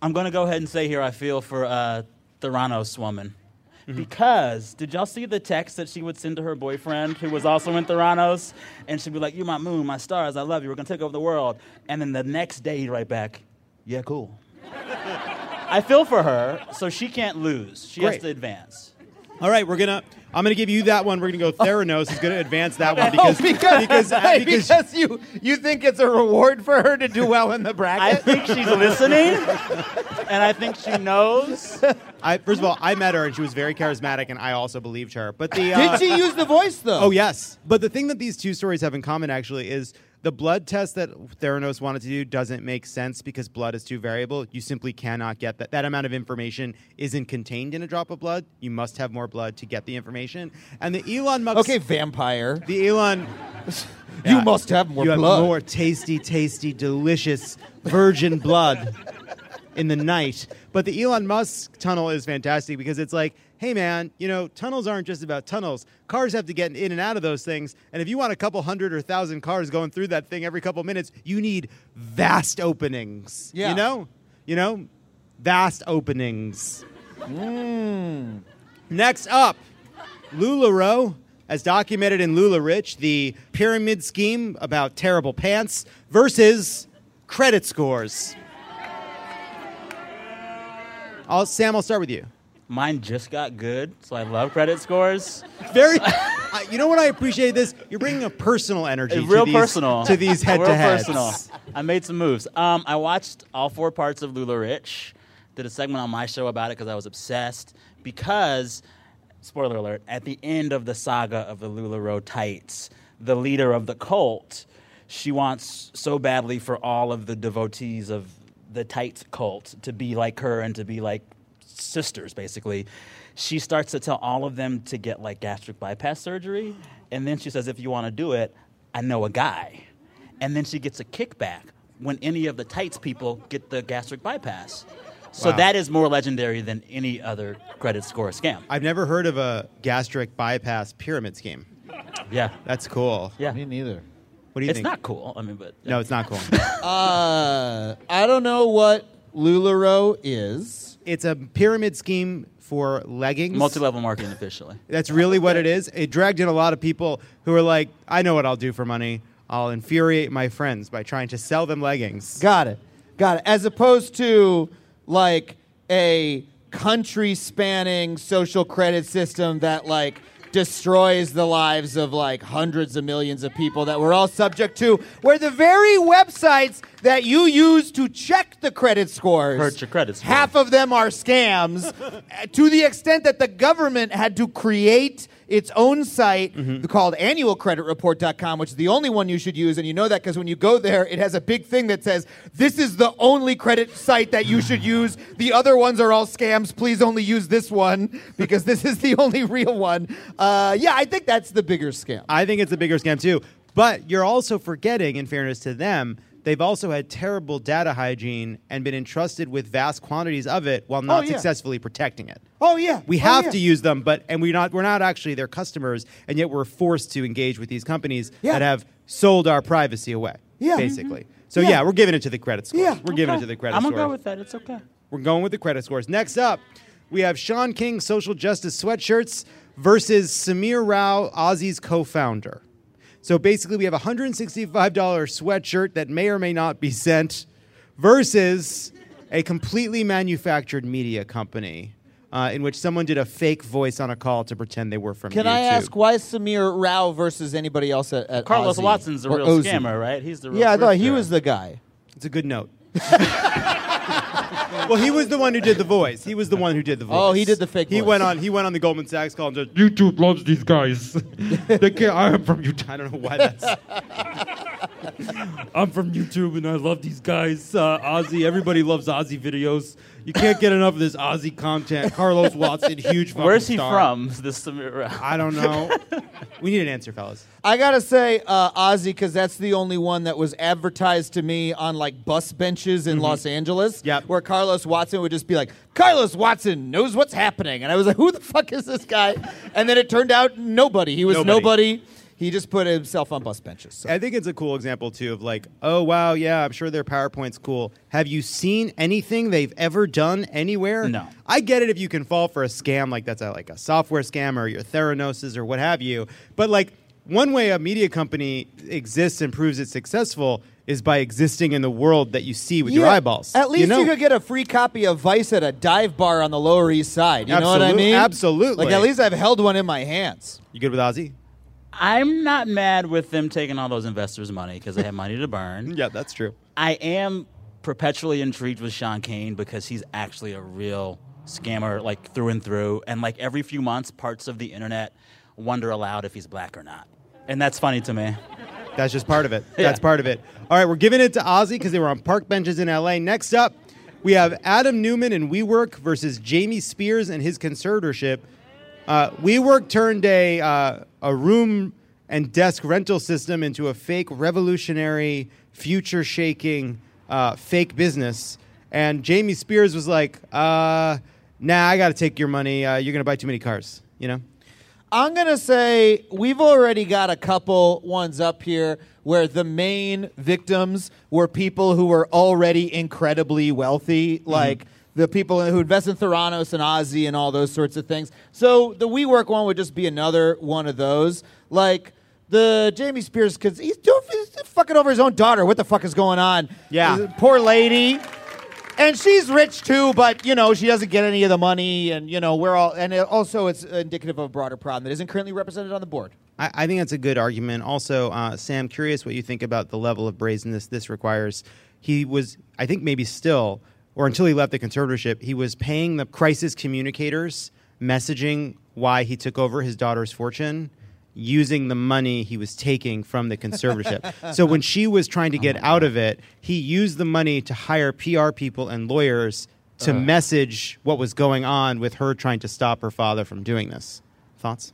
I'm gonna go ahead and say here I feel for uh, Theranos woman. Mm-hmm. Because did y'all see the text that she would send to her boyfriend who was also in Theranos? And she'd be like, You're my moon, my stars, I love you, we're gonna take over the world. And then the next day he'd write back, Yeah, cool. <laughs> I feel for her, so she can't lose. She Great. has to advance. All right, we're gonna. I'm gonna give you that one. We're gonna go. Theranos is gonna advance that one <laughs> because because, because, uh, because because you you think it's a reward for her to do well in the bracket. I think she's listening, and I think she knows. <laughs> I, first of all, I met her and she was very charismatic, and I also believed her. But the uh, Did she use the voice though? Oh yes. But the thing that these two stories have in common actually is the blood test that Theranos wanted to do doesn't make sense because blood is too variable. You simply cannot get that. That amount of information isn't contained in a drop of blood. You must have more blood to get the information. And the Elon Musk. Okay, vampire. The Elon. <laughs> You must have more you blood. have more tasty, tasty, delicious virgin blood in the night. But the Elon Musk tunnel is fantastic because it's like, hey man, you know, tunnels aren't just about tunnels. Cars have to get in and out of those things. And if you want a couple hundred or thousand cars going through that thing every couple minutes, you need vast openings. Yeah. You know? You know? Vast openings. Hmm. Next up, LuLaRoe, as documented in LuLaRich, the pyramid scheme about terrible pants versus credit scores. I'll, Sam, I'll start with you. Mine just got good, so I love credit scores. <laughs> Very, I- you know what I appreciate this? You're bringing a personal energy, It's to real these, personal to these <laughs> Real head-to-heads. personal. I made some moves. Um, I watched all four parts of LuLaRich. Did a segment on my show about it because I was obsessed. Because, spoiler alert, at the end of the saga of the LuLaRoe tights, the leader of the cult, she wants so badly for all of the devotees of the tights cult to be like her and to be like sisters, basically. She starts to tell all of them to get like gastric bypass surgery. And then she says, if you want to do it, I know a guy. And then she gets a kickback when any of the tights people get the gastric bypass. So Wow. that is more legendary than any other credit score scam. I've never heard of a gastric bypass pyramid scheme. Yeah. That's cool. Yeah. Me neither. What do you it's think? It's not cool. I mean, but No, it's not cool. <laughs> Uh, I don't know what LuLaRoe is. It's a pyramid scheme for leggings. multi-level marketing officially. <laughs> That's really what it is. It dragged in a lot of people who are like, I know what I'll do for money. I'll infuriate my friends by trying to sell them leggings. Got it. Got it. As opposed to like a country spanning social credit system that like destroys the lives of like hundreds of millions of people that we're all subject to where the very websites that you use to check the credit scores Hurt your credit score. half of them are scams <laughs> to the extent that the government had to create its own site Mm-hmm. called annualcreditreport.com, which is the only one you should use. And you know that because when you go there, it has a big thing that says, This is the only credit site that you should <laughs> use. The other ones are all scams. Please only use this one <laughs> because this is the only real one. Uh, yeah, I think that's the bigger scam. I think it's a bigger scam too. But you're also forgetting, in fairness to them, they've also had terrible data hygiene and been entrusted with vast quantities of it while not Oh, yeah. successfully protecting it. Oh, yeah. We Oh, have yeah. to use them, but and we're not we're not actually their customers, and yet we're forced to engage with these companies Yeah. that have sold our privacy away. Yeah. Basically. Mm-hmm. So Yeah. yeah. we're giving it to the credit scores. Yeah. We're giving it to the credit I'm gonna go with that. It's okay. We're going with the credit scores. Next up, we have Shaun King social justice sweatshirts versus Samir Rao, Ozy's co-founder. So basically, we have a $165 sweatshirt that may or may not be sent versus a completely manufactured media company uh, in which someone did a fake voice on a call to pretend they were from Can YouTube. I ask why Samir Rao versus anybody else at, at Carlos Ozy Watson's the or real Ozy? scammer, right? He's the real Yeah, I thought he grifter. was the guy. It's a good note. <laughs> well, he was the one who did the voice. He was the one who did the voice. Oh, he did the fake He voice. went on. He went on the Goldman Sachs call and said, "YouTube loves these guys. they can't. I am from YouTube. I don't know why that's. I'm from YouTube and I love these guys. Uh, Ozy. Everybody loves Ozy videos. You can't get enough of this Ozy content. Carlos Watson, huge. fucking Where's he star. from? This Samir I don't know. we need an answer, fellas. I gotta say, uh, Ozy, because that's the only one that was advertised to me on like bus benches in Los Angeles. Yep. Where Carlos Watson would just be like, Carlos Watson knows what's happening. And I was like, who the fuck is this guy? And then it turned out nobody. He was Nobody. nobody. He just put himself on bus benches. So. I think it's a cool example too of like, oh wow, yeah, I'm sure their PowerPoint's cool. Have you seen anything they've ever done anywhere? No. I get it if you can fall for a scam like that's a, like a software scam or your Theranos or what have you. But like one way a media company exists and proves it's successful is by existing in the world that you see with your eyeballs. At least you, know? could get a free copy of Vice at a dive bar on the Lower East Side. You know what I mean? absolutely. Like at least I've held one in my hands. You good with Ozy? I'm not mad with them taking all those investors' money because they have money to burn. <laughs> Yeah, that's true. I am perpetually intrigued with Shaun King because he's actually a real scammer, like through and through. And like every few months, parts of the internet wonder aloud if he's black or not. And that's funny to me. That's just part of it. Yeah. That's part of it. All right, we're giving it to Ozy because they were on park benches in LA. Next up, we have Adam Neumann and WeWork versus Jamie Spears and his conservatorship. Uh, WeWork turned a uh, a room and desk rental system into a fake, revolutionary, future-shaking uh, fake business. And Jamie Spears was like, uh, "Nah, I got to take your money. Uh, you're gonna buy too many cars." You know. I'm gonna say we've already got a couple ones up here where the main victims were people who were already incredibly wealthy, mm-hmm. like the people who invest in Theranos and Ozy and all those sorts of things. So the WeWork one would just be another one of those, like. The Jamie Spears, because he's, he's fucking over his own daughter. What the fuck is going on? Yeah. Poor lady. And she's rich too, but you know she doesn't get any of the money, and you know we're all, and it, also it's indicative of a broader problem that isn't currently represented on the board. I, I think that's a good argument. Also, uh, Sam, curious what you think about the level of brazenness this requires. He was, I think, maybe still, or until he left the conservatorship, he was paying the crisis communicators messaging why he took over his daughter's fortune using the money he was taking from the conservatorship. <laughs> so when she was trying to get oh out of it, he used the money to hire PR people and lawyers to Ugh. message what was going on with her trying to stop her father from doing this. Thoughts?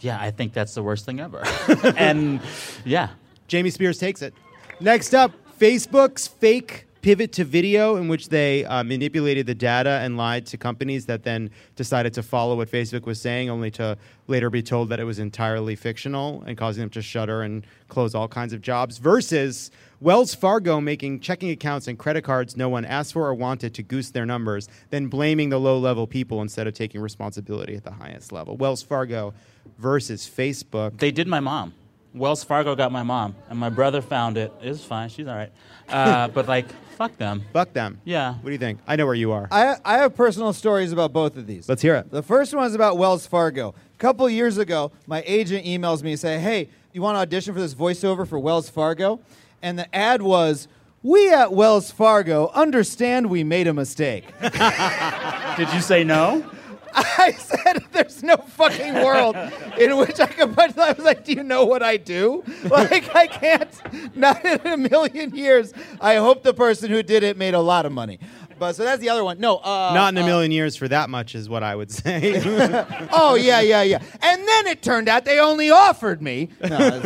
Yeah, I think that's the worst thing ever. <laughs> and yeah. Jamie Spears takes it. Next up, Facebook's fake pivot to video, in which they uh, manipulated the data and lied to companies that then decided to follow what Facebook was saying, only to later be told that it was entirely fictional and causing them to shutter and close all kinds of jobs. Versus Wells Fargo making checking accounts and credit cards no one asked for or wanted to goose their numbers, then blaming the low level people instead of taking responsibility at the highest level. Wells Fargo versus Facebook. They did my mom. Wells Fargo got my mom, and my brother found it. It was fine. She's all right. Uh, <laughs> but like, fuck them. Fuck them. Yeah. What do you think? I know where you are. I, I have personal stories about both of these. Let's hear it. The first one is about Wells Fargo. A couple years ago, my agent emails me and say, "Hey, you want to audition for this voiceover for Wells Fargo?" And the ad was, "We at Wells Fargo understand we made a mistake." <laughs> Did you say no? <laughs> I said, "There's no fucking world in which I could." But I was like, "Do you know what I do? <laughs> Like, I can't. Not in a million years. I hope the person who did it made a lot of money." But so that's the other one. No, uh, Not in a uh, million years for that much is what I would say. <laughs> oh yeah, yeah, yeah. And then it turned out they only offered me. <laughs> No,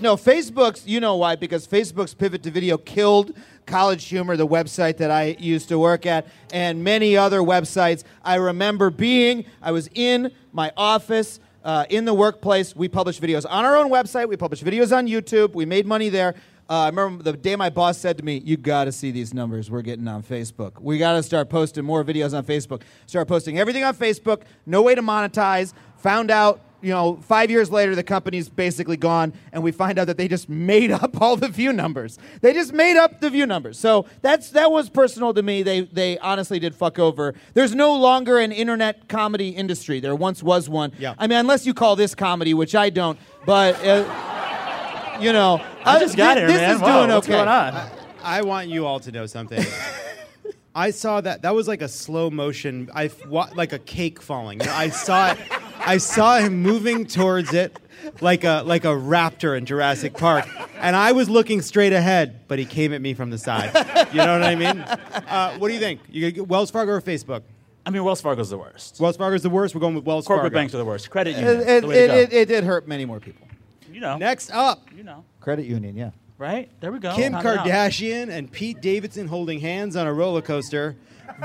no, Facebook's. You know why? Because Facebook's pivot to video killed College Humor, the website that I used to work at, and many other websites. I remember being. I was in my office. Uh, in the workplace, we published videos on our own website. We published videos on YouTube. We made money there. Uh, I remember the day my boss said to me, "You got to see these numbers we're getting on Facebook. We got to start posting more videos on Facebook. Start posting everything on Facebook. No way to monetize. Found out, you know, five years later, the company's basically gone, and we find out that they just made up <laughs> all the view numbers. They just made up the view numbers. So that's that was personal to me. They they honestly did fuck over. There's no longer an internet comedy industry. There once was one. Yeah. I mean, unless you call this comedy, which I don't, but. Uh, you know, I just got thi- here, this man. is Whoa, doing what's okay. going on? I want you all to know something. <laughs> I saw that. That was like a slow motion. I f- wa- like a cake falling. I saw it. I saw him moving towards it, like a like a raptor in Jurassic Park, and I was looking straight ahead, but he came at me from the side. You know what I mean? <laughs> Uh, what do you think? You gonna get Wells Fargo or Facebook? I mean, Wells Fargo's the worst. Wells Fargo's the worst. We're going with Wells Corporate Fargo. banks are the worst. Credit It, unions. it, the way to it, go. it, it did hurt many more people. You know. Next up, You know. Credit union, yeah. Right? There we go. Kim Count it out. Kardashian and Pete Davidson holding hands on a roller coaster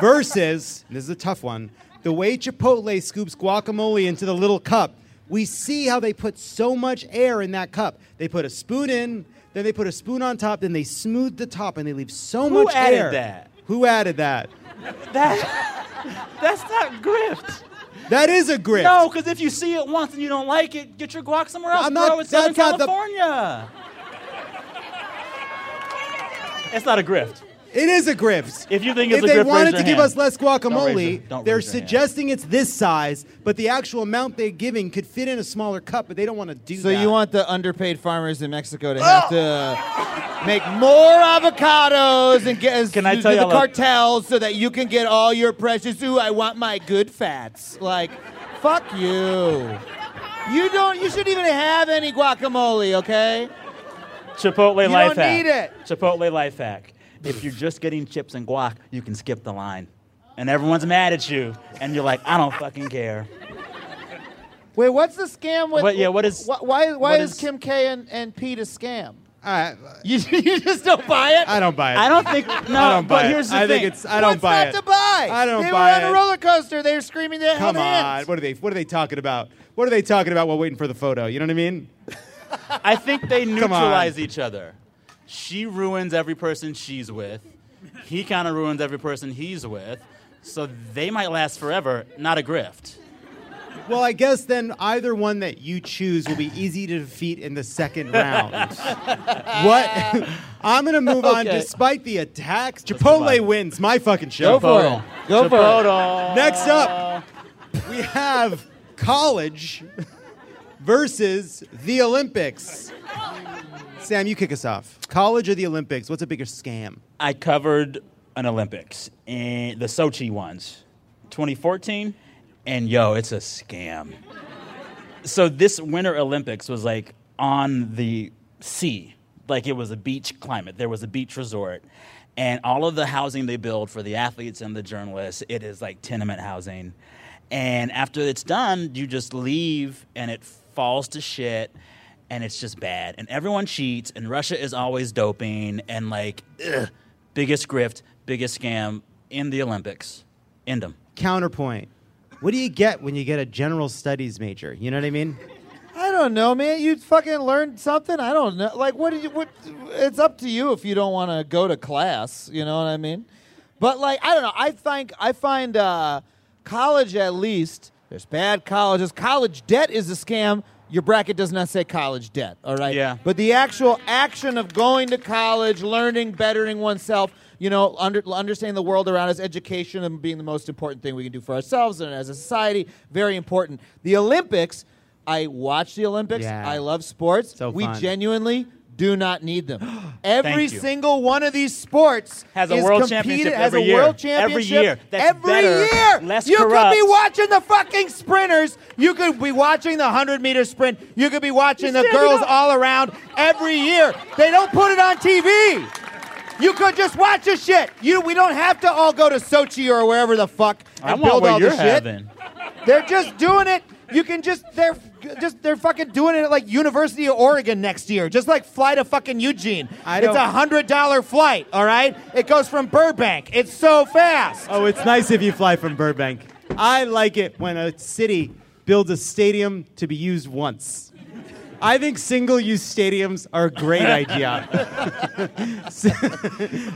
versus, this is a tough one, the way Chipotle scoops guacamole into the little cup We see how they put so much air in that cup. They put a spoon in, then they put a spoon on top, then they smooth the top, and they leave so Who much added air. that? Who added that? That <laughs> that's not grift. That is a grift. No, because if you see it once and you don't like it, get your guac somewhere else. I'm not- bro. It's Southern not the- California. It's not a grift. It is a grift. If you think it's if a they grift, wanted to your give hand. us less guacamole, your- they're raise your hand. suggesting it's this size, but the actual amount they're giving could fit in a smaller cup, but they don't want to do So that. So you want the underpaid farmers in Mexico to have to make more avocados and get Can I to tell the cartels so that you can get all your precious. Ooh, I want my good fats. Like, fuck you. You don't. You shouldn't even have any guacamole. Okay. Chipotle You life don't hack. need it. Chipotle life hack. If you're just getting chips and guac, you can skip the line. And everyone's mad at you, and you're like, I don't fucking care. Wait, what's the scam with? What- yeah, what is- Why? Why, why what is, is- Kim K and, and Pete a scam? I, You, <laughs> you just don't buy it. I don't buy it. I don't think. No, I don't buy but it. here's the I thing. think it's. I don't What's buy not it. to buy? I don't they buy were on a roller coaster. They were screaming their Come hell on. hands. What are they? What are they talking about? What are they talking about while waiting for the photo? You know what I mean? I think they Come neutralize each other. She ruins every person she's with. He kind of ruins every person he's with. So they might last forever, not a grift. Well, I guess then either one that you choose will be easy to defeat in the second round. <laughs> what? <laughs> I'm gonna move on Okay. despite the attacks. Chipotle wins my fucking show. Go for it. Go for it. Chipotle. Next up, we have college versus the Olympics. Oh, Sam, you kick us off. College or the Olympics? What's a bigger scam? I covered an Olympics and the Sochi ones, 2014, and yo, it's a scam. So this Winter Olympics was like on the sea, like it was a beach climate. There was a beach resort, and all of the housing they build for the athletes and the journalists, it is like tenement housing. And after it's done, you just leave, and it falls to shit and it's just bad. And everyone cheats, and Russia is always doping, and like, ugh, biggest grift, biggest scam in the Olympics. End them. Counterpoint. What do you get when you get a general studies major? You know what I mean? I don't know, man. You fucking learned something. I don't know. Like, what did you? What? It's up to you if you don't want to go to class. You know what I mean? But like, I don't know. I think I find uh, college at least. There's bad colleges. College debt is a scam. Your bracket does not say college debt. All right. Yeah. But the actual action of going to college, learning, bettering oneself. You know, under, understanding the world around us, education and being the most important thing we can do for ourselves and as a society, very important. The Olympics, I watch the Olympics. Yeah. I love sports. So we fun. genuinely do not need them. <gasps> Every you. single one of these sports Has a world championship has every a year. world Every year. That's every better, year. less you could be watching the fucking sprinters. You could be watching the hundred meter sprint. You could be watching the girls up. all around every year. They don't put it on TV. You could just watch the shit. You, we don't have to all go to Sochi or wherever the fuck and build all the shit. having. They're just doing it. You can just they're just they're fucking doing it at like University of Oregon next year. Just like fly to fucking Eugene. It's a hundred dollar flight. All right. It goes from Burbank. It's so fast. Oh, it's nice if you fly from Burbank. I like it when a city builds a stadium to be used once. I think single-use stadiums are a great <laughs> idea. <laughs>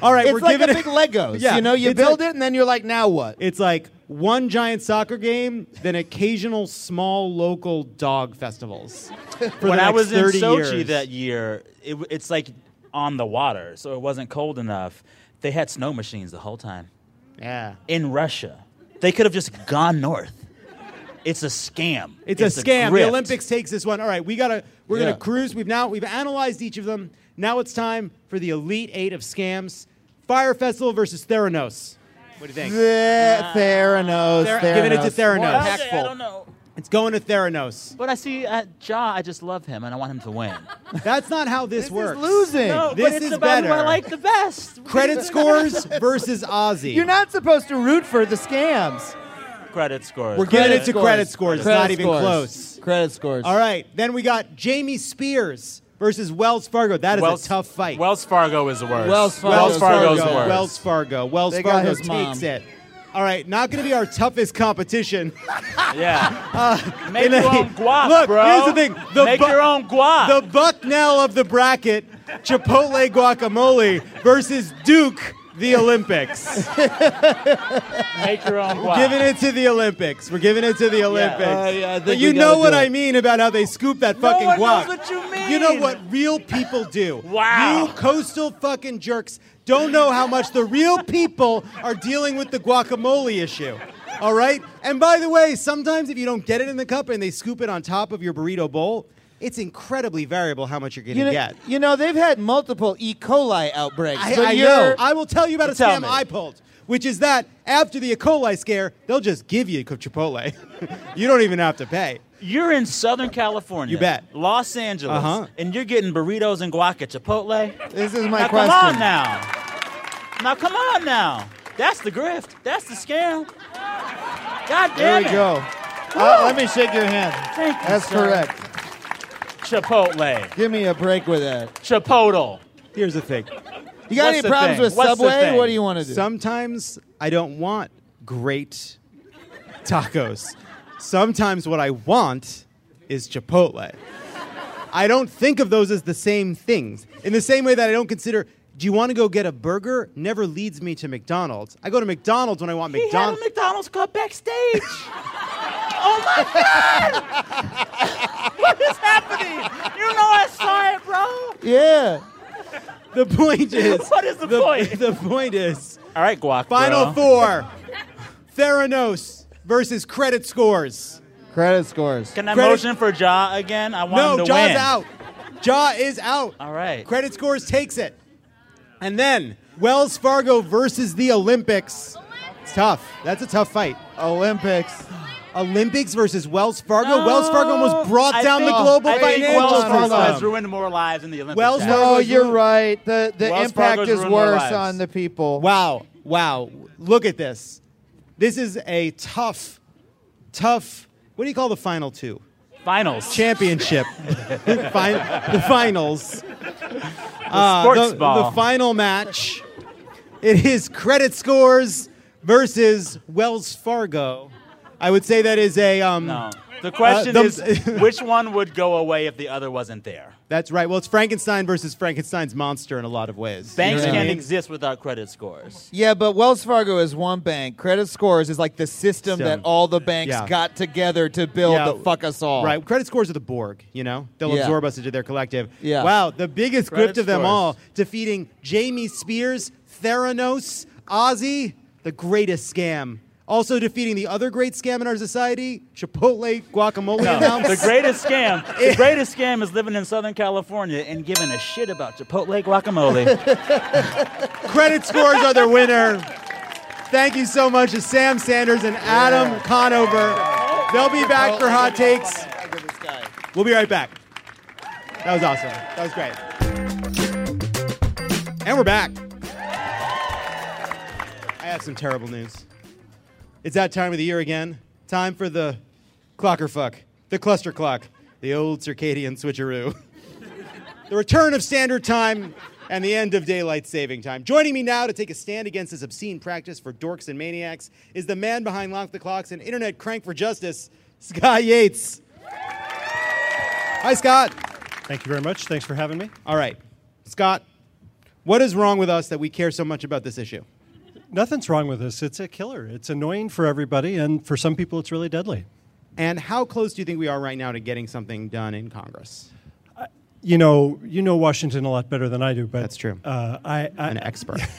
All right, It's we're like a giving big Legos. <laughs> Yeah, you know, you build like- it and then you're like, now what? It's like one giant soccer game, then occasional small local dog festivals. <laughs> When I was in 30 Sochi years. that year, it, it's like on the water, so it wasn't cold enough. They had snow machines the whole time yeah. in Russia. They could have just gone north. It's a scam. It's, a scam. grift. the Olympics takes this one. All right, we gotta we're Yeah. gonna cruise. We've now we've analyzed each of them. Now it's time for the elite eight of scams. Fyre Festival versus Theranos. What do you think? The- Theranos. Thera- giving it to Theranos. Theranos. More Okay, I don't know. It's going to Theranos. But I see uh, Ja, I just love him and I want him to win. <laughs> That's not how this, This works. is losing. No, This but it's is about who I like the best. Credit <laughs> scores versus Ozy. You're not supposed to root for the scams. Credit scores. We're giving it to scores. credit scores. It's Credit not even close. Credit scores. All right, then we got Jamie Spears versus Wells Fargo. That is Wells, a tough fight. Wells Fargo is the worst. Wells Fargo. Wells Fargo's Fargo. the worst. Wells Fargo. Wells They got Fargo takes mom. it. All right, not going to be our toughest competition. <laughs> Yeah. Uh, Make your a- own guac, Look, bro. here's the thing. The Make bu- your own guac. The Bucknell of the bracket, Chipotle guacamole versus Duke, the Olympics. <laughs> Make your own We're guac. giving it to the Olympics. We're giving it to the Olympics. Uh, yeah, but you know what do I mean about how they scoop that No fucking one guac. knows what you mean. You know what real people do. <laughs> Wow. You coastal fucking jerks don't know how much the real people are dealing with the guacamole issue. All right? And by the way, sometimes if you don't get it in the cup and they scoop it on top of your burrito bowl, it's incredibly variable how much you're going to You know, get. you know, they've had multiple E. coli outbreaks. I, but I know. I will tell you about a scam me. I pulled, which is that after the E. coli scare, they'll just give you a Chipotle. <laughs> you don't even have to pay. You're in Southern California. You bet. Los Angeles. Uh-huh. And you're getting burritos and guac at Chipotle. This is my now, question. Come on now. Now come on now. That's the grift. That's the scam. God There damn we it. go. Uh, let me shake your hand. Thank you, That's sir. correct. Chipotle. Give me a break with that. Chipotle. Here's the thing. You got What's any the problems thing? with What's the Subway? thing? What do you want to do? Sometimes I don't want great tacos. Sometimes what I want is Chipotle. I don't think of those as the same things. In the same way that I don't consider, do you want to go get a burger? Never leads me to McDonald's. I go to McDonald's when I want He had a McDonald's. McDonald's cup backstage. <laughs> oh my God! what is happening? You know I saw it, bro. yeah. The point is. <laughs> What is the point? <laughs> The point is. All right, guac. Final bro. four Theranos versus credit scores. Credit scores. Can I Credit- motion for Ja again? I want No, him to Ja's win. out. Ja is out. All right. Credit scores takes it. And then Wells Fargo versus the Olympics. It's tough. That's a tough fight. Olympics. Olympics versus Wells Fargo. Wells Fargo almost brought I down think- the global I think financial Wells Fargo system. has ruined more lives in the Olympics. Wells than- Fargo- No, you're ruined- right. The the Wells impact Fargo's is worse on the people. Wow. Wow. Look at this. This is a tough, tough. What do you call the final two? Finals. Championship. <laughs> fin- the finals. Uh, sports the, ball. the final match. It is credit scores versus Wells Fargo. I would say that is a. Um, No. The question Uh, is, <laughs> which one would go away if the other wasn't there? That's right. Well, it's Frankenstein versus Frankenstein's monster in a lot of ways. You Banks know can't mean? exist without credit scores. Yeah, but Wells Fargo is one bank. Credit scores is like the system System. that all the banks Yeah. got together to build Yeah. to fuck us all. Right. Credit scores are the Borg, you know? They'll Yeah. absorb us into their collective. Yeah. Wow, the biggest Credit grift of them scores. all, defeating Jamie Spears, Theranos, Ozy, the greatest scam. Also defeating the other great scam in our society, Chipotle guacamole No, the greatest scam. <laughs> The greatest scam is living in Southern California and giving a shit about Chipotle guacamole. <laughs> Credit scores are the winner. Thank you so much to Sam Sanders and Adam Conover. They'll be back for hot takes. We'll be right back. That was awesome. That was great. And we're back. I have some terrible news. It's that time of the year again. Time for the clocker fuck, the cluster clock, the old circadian switcheroo. <laughs> the return of standard time and the end of daylight saving time. Joining me now to take a stand against this obscene practice for dorks and maniacs is the man behind Lock the Clocks and internet crank for justice, Scott Yates. Hi, Scott. Thank you very much. Thanks for having me. All right, Scott, what is wrong with us that we care so much about this issue? Nothing's wrong with this. It's a killer. It's annoying for everybody, and for some people, it's really deadly. And how close do you think we are right now to getting something done in Congress? You know, you know Washington a lot better than I do, but That's true. Uh, I, I, An expert. <laughs>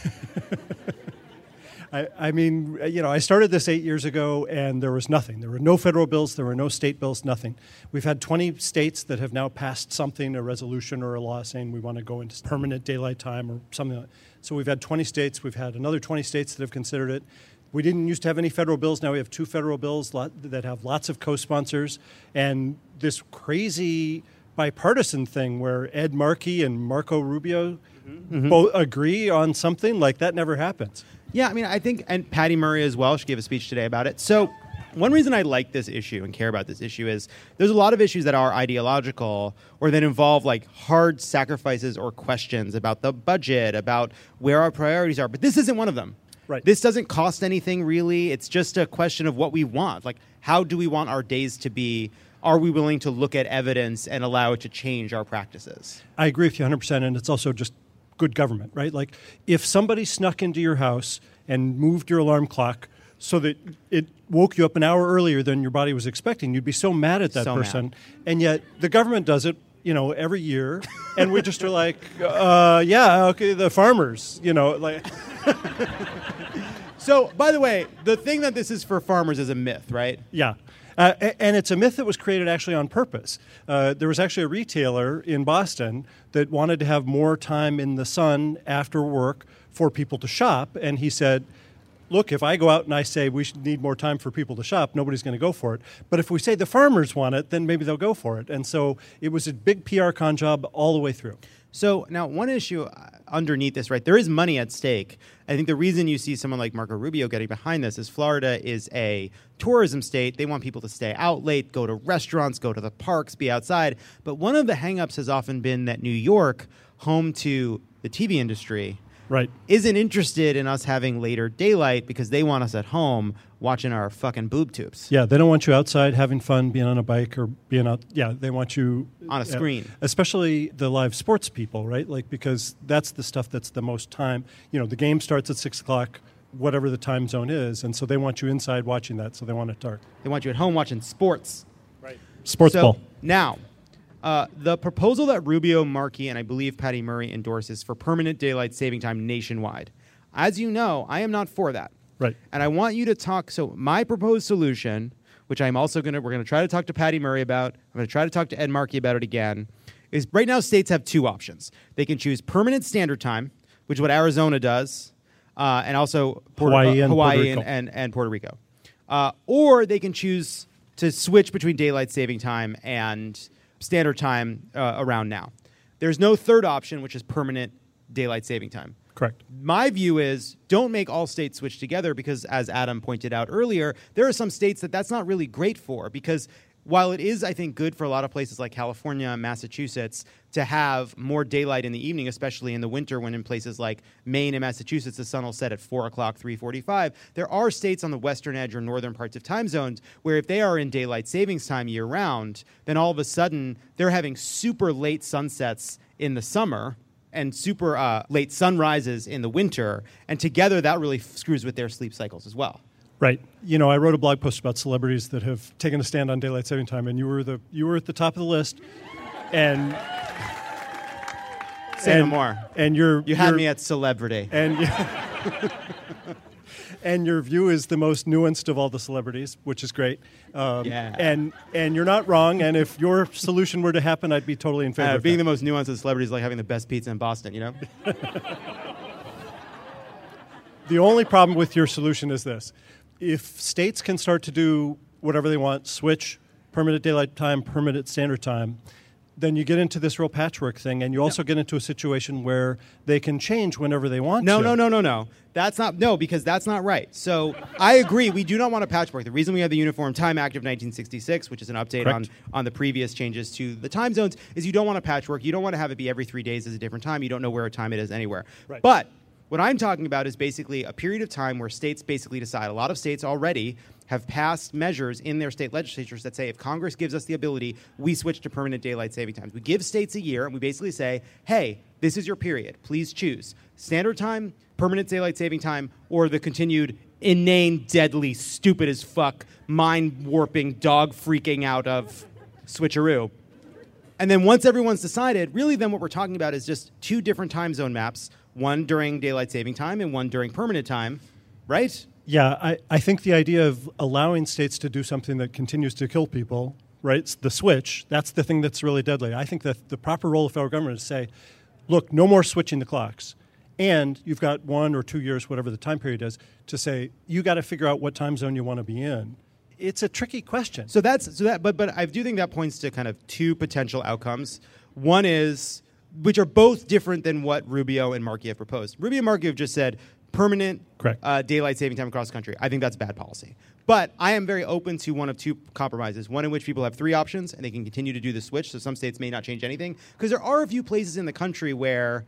I, I mean, you know, I started this eight years ago, and there was nothing. There were no federal bills. There were no state bills. Nothing. We've had 20 states that have now passed something, a resolution or a law saying we want to go into permanent daylight time or something. Like So we've had 20 states. We've had another 20 states that have considered it. We didn't used to have any federal bills. Now we have two federal bills lot, that have lots of co-sponsors, and this crazy bipartisan thing where Ed Markey and Marco Rubio mm-hmm. Mm-hmm. both agree on something like that never happens. Yeah, I mean, I think, and Patty Murray as well. She gave a speech today about it. So, one reason I like this issue and care about this issue is there's a lot of issues that are ideological or that involve like hard sacrifices or questions about the budget, about where our priorities are. But this isn't one of them. Right. This doesn't cost anything really. It's just a question of what we want. Like, how do we want our days to be? Are we willing to look at evidence and allow it to change our practices? I agree with you 100%. And it's also just good government, right? Like if somebody snuck into your house and moved your alarm clock so that it woke you up an hour earlier than your body was expecting, you'd be so mad at that So person. mad. And yet the government does it, you know, every year. <laughs> and we just are like, uh, yeah, okay, the farmers, you know, like. <laughs> So, by the way, the thing that this is for farmers is a myth, right? Yeah. Uh, and it's a myth that was created actually on purpose. Uh, there was actually a retailer in Boston that wanted to have more time in the sun after work for people to shop. And he said, Look, if I go out and I say we should need more time for people to shop, nobody's going to go for it. But if we say the farmers want it, then maybe they'll go for it. And so it was a big PR con job all the way through. So now, one issue uh, underneath this, right? There is money at stake. I think the reason you see someone like Marco Rubio getting behind this is Florida is a tourism state. They want people to stay out late, go to restaurants, go to the parks, be outside. But one of the hangups has often been that New York, home to the TV industry, Right. isn't interested in us having later daylight because they want us at home watching our fucking boob tubes. Yeah, they don't want you outside having fun, being on a bike or being out. Yeah, they want you On a yeah, screen. especially the live sports people, right? Like because that's the stuff that's the most time. You know, the game starts at six o'clock, whatever the time zone is, and so they want you inside watching that. So they want it dark. They want you at home watching sports. Right. Sports so, ball. Now, uh, the proposal that Rubio, Markey, and I believe Patty Murray endorses for permanent daylight saving time nationwide. As you know, I am not for that. Right. And I want you to talk. So, my proposed solution, which I'm also going to, we're going to try to talk to Patty Murray about, I'm going to try to talk to Ed Markey about it again, is right now states have two options. They can choose permanent standard time, which is what Arizona does, uh, and also Puerto, Hawaii and Hawaii Puerto and, Rico. and, and Puerto Rico. Uh, or they can choose to switch between daylight saving time and standard time uh, around now. There's no third option, which is permanent daylight saving time. Correct. My view is don't make all states switch together because, as Adam pointed out earlier, there are some states that that's not really great for because while it is, I think, good for a lot of places like California and Massachusetts to have more daylight in the evening, especially in the winter when in places like Maine and Massachusetts the sun will set at 4 o'clock, 3.45, there are states on the western edge or northern parts of time zones where if they are in daylight savings time year round, then all of a sudden they're having super late sunsets in the summer and super uh, late sunrises in the winter, and together that really f- screws with their sleep cycles as well. Right. You know, I wrote a blog post about celebrities that have taken a stand on daylight saving time, and you were the you were at the top of the list. And Say no and- more. And you're You had you're- me at celebrity. and <laughs> and your view is the most nuanced of all the celebrities, which is great. Um, Yeah. And and you're not wrong. And if your solution were to happen, I'd be totally in favor. Uh, of being that. the most nuanced of celebrities is like having the best pizza in Boston, you know? <laughs> The only problem with your solution is this: if states can start to do whatever they want, switch permanent daylight time, permanent standard time, then you get into this real patchwork thing, and you also get into a situation where they can change whenever they want No, to. no, no, no, no. That's not no because that's not right. So I agree. We do not want a patchwork. The reason we have the Uniform Time Act of 1966, which is an update on Correct. on the previous changes to the time zones, is you don't want a patchwork. You don't want to have it be every three days is a different time. You don't know where a time it is anywhere. Right. But what I'm talking about is basically a period of time where states basically decide. A lot of states already have passed measures in their state legislatures that say if Congress gives us the ability, we switch to permanent daylight saving times. We give states a year and we basically say, hey, this is your period. Please choose standard time, permanent daylight saving time, or the continued inane, deadly, stupid as fuck, mind warping, dog freaking out of switcheroo. And then once everyone's decided, really then what we're talking about is just two different time zone maps, one during daylight saving time and one during permanent time, right? Yeah, I, I think the idea of allowing states to do something that continues to kill people, right? The switch, that's the thing that's really deadly. I think that the proper role of federal government is to say, look, no more switching the clocks. And you've got one or two years, whatever the time period is, to say, you got to figure out what time zone you want to be in. It's a tricky question. So that's so that but but I do think that points to kind of two potential outcomes. One is which are both different than what Rubio and Markey have proposed. Rubio and Markey have just said permanent Correct. Uh, daylight saving time across the country. I think that's bad policy. But I am very open to one of two compromises. One in which people have three options and they can continue to do the switch. So some states may not change anything because there are a few places in the country where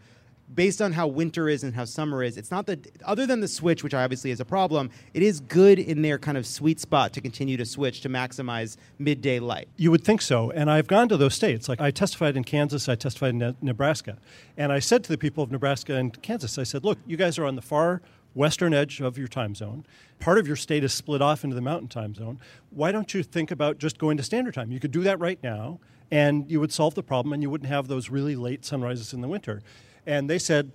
based on how winter is and how summer is, it's not that other than the switch, which obviously is a problem, it is good in their kind of sweet spot to continue to switch to maximize midday light. You would think so. And I've gone to those states. Like I testified in Kansas, I testified in Ne- Nebraska. And I said to the people of Nebraska and Kansas, I said, look, you guys are on the far western edge of your time zone. Part of your state is split off into the mountain time zone. Why don't you think about just going to standard time? You could do that right now, and you would solve the problem, and you wouldn't have those really late sunrises in the winter. And they said,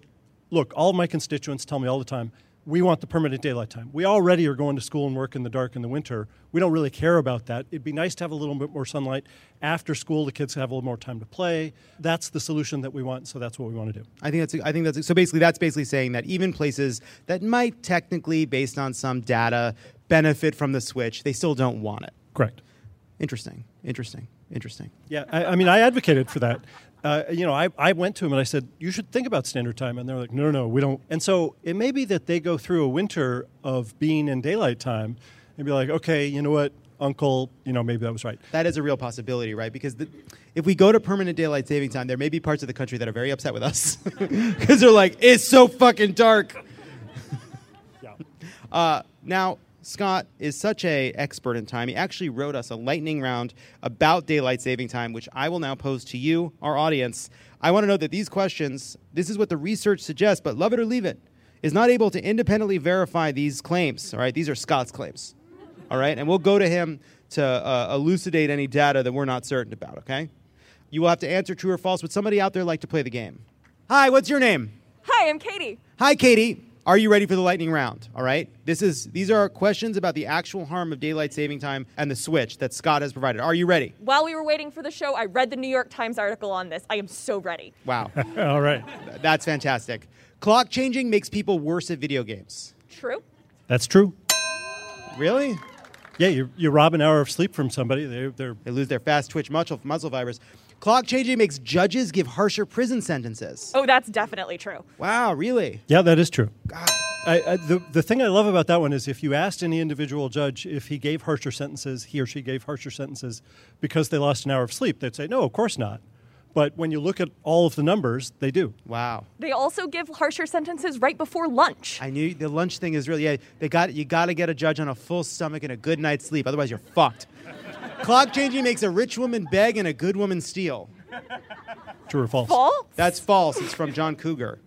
look, all of my constituents tell me all the time, we want the permanent daylight time. We already are going to school and work in the dark in the winter. We don't really care about that. It'd be nice to have a little bit more sunlight after school. The kids have a little more time to play. That's the solution that we want, so that's what we want to do. I think that's I think that's so basically that's basically saying that even places that might technically based on some data benefit from the switch, they still don't want it. Correct. Interesting. Interesting. Interesting. Yeah, I, I mean, I advocated for that. Uh, you know, I, I went to them and I said, you should think about standard time. And they're like, no, no, no, we don't. And so it may be that they go through a winter of being in daylight time and be like, okay, you know what, uncle, you know, maybe that was right. That is a real possibility, right? Because the, if we go to permanent daylight saving time, there may be parts of the country that are very upset with us <laughs> because they're like, it's so fucking dark. uh, now, Scott is such a expert in time. He actually wrote us a lightning round about daylight saving time, which I will now pose to you, our audience. I want to know that these questions, this is what the research suggests, but love it or leave it, is not able to independently verify these claims. All right, these are Scott's claims. All right, and we'll go to him to uh, elucidate any data that we're not certain about. Okay, you will have to answer true or false. Would somebody out there like to play the game? Hi, what's your name? Hi, I'm Katie. Hi, Katie. Are you ready for the lightning round? All right. This is these are questions about the actual harm of daylight saving time and the switch that Scott has provided. Are you ready? While we were waiting for the show, I read the New York Times article on this. I am so ready. Wow. <laughs> All right. That's fantastic. Clock changing makes people worse at video games. True. That's true. Really? Yeah, you, you rob an hour of sleep from somebody, they, they're They lose their fast twitch muscle muscle fibers. Clock changing makes judges give harsher prison sentences. Oh, that's definitely true. Wow, really? Yeah, that is true. I, I, the, the thing I love about that one is if you asked any individual judge if he gave harsher sentences, he or she gave harsher sentences because they lost an hour of sleep, they'd say, no, of course not. But when you look at all of the numbers, they do. Wow. They also give harsher sentences right before lunch. I knew the lunch thing is really yeah, they got you got to get a judge on a full stomach and a good night's sleep otherwise you're fucked. Clock changing makes a rich woman beg and a good woman steal. True or false? False? That's false. It's from John Cougar.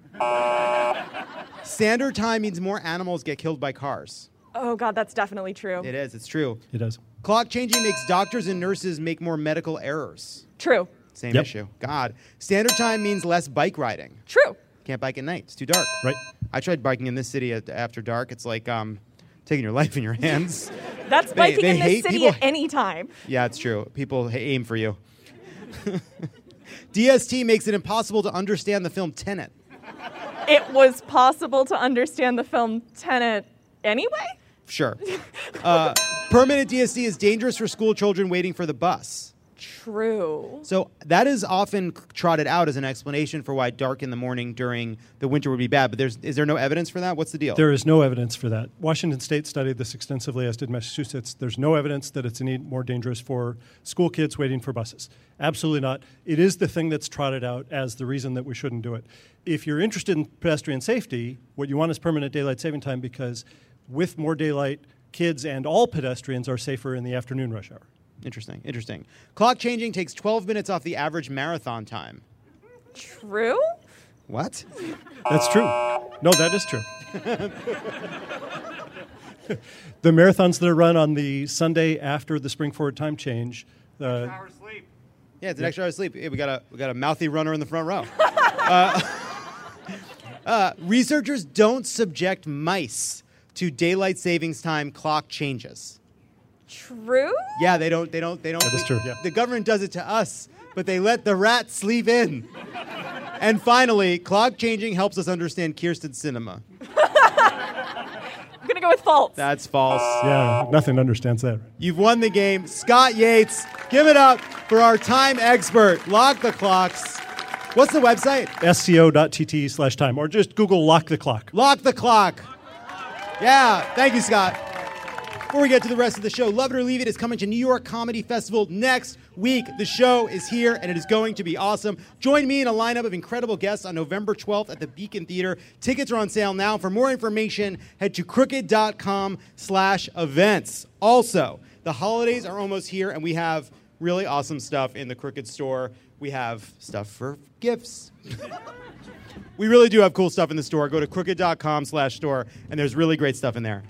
Standard time means more animals get killed by cars. Oh, God, that's definitely true. It is. It's true. It does. Clock changing makes doctors and nurses make more medical errors. True. Same Yep. issue. God. Standard time means less bike riding. True. Can't bike at night. It's too dark. Right. I tried biking in this city after dark. It's like um, taking your life in your hands. <laughs> That's They- biking they in this city people- at any time. Yeah, it's true. People aim for you. <laughs> DST makes it impossible to understand the film Tenet. It was possible to understand the film Tenet anyway? Sure. Uh, permanent DST is dangerous for school children waiting for the bus. True. So that is often trotted out as an explanation for why dark in the morning during the winter would be bad. But there's is there no evidence for that? What's the deal? There is no evidence for that. Washington State studied this extensively, as did Massachusetts. There's no evidence that it's any more dangerous for school kids waiting for buses. Absolutely not. It is the thing that's trotted out as the reason that we shouldn't do it. If you're interested in pedestrian safety, what you want is permanent daylight saving time because with more daylight, kids and all pedestrians are safer in the afternoon rush hour. Interesting. Interesting. Clock changing takes 12 minutes off the average marathon time. True? What? That's true. No, that is true. the marathons that are run on the Sunday after the spring forward time change. Uh, extra hour sleep. Yeah, it's an extra hour of sleep. Yeah, we got a we got a mouthy runner in the front row. <laughs> uh, uh, researchers don't subject mice to daylight savings time clock changes. True? Yeah, they don't. They don't. They don't. That is true, yeah. The government does it to us, but they let the rats sleep in. and finally, clock changing helps us understand Kyrsten Sinema. I'm going to go with false. That's false. yeah, nothing understands that. You've won the game. Scott Yates, give it up for our time expert. Lock the clocks. What's the website? sco.tt slash time, or just Google lock the clock. Lock the clock. Yeah, thank you, Scott. Before we get to the rest of the show, Love It or Leave It is coming to New York Comedy Festival next week. The show is here and it is going to be awesome. Join me in a lineup of incredible guests on November 12th at the Beacon Theater. Tickets are on sale now. For more information, head to crooked.com slash events. Also, the holidays are almost here and we have really awesome stuff in the Crooked store. We have stuff for gifts. <laughs> we really do have cool stuff in the store. Go to crooked.com slash store and there's really great stuff in there.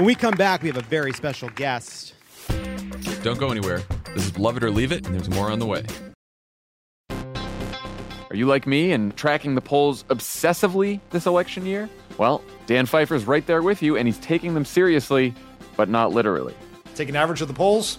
When we come back, we have a very special guest. Don't go anywhere. This is Love It or Leave It, and there's more on the way. Are you like me and tracking the polls obsessively this election year? Well, Dan Pfeiffer's right there with you, and he's taking them seriously, but not literally. Take an average of the polls.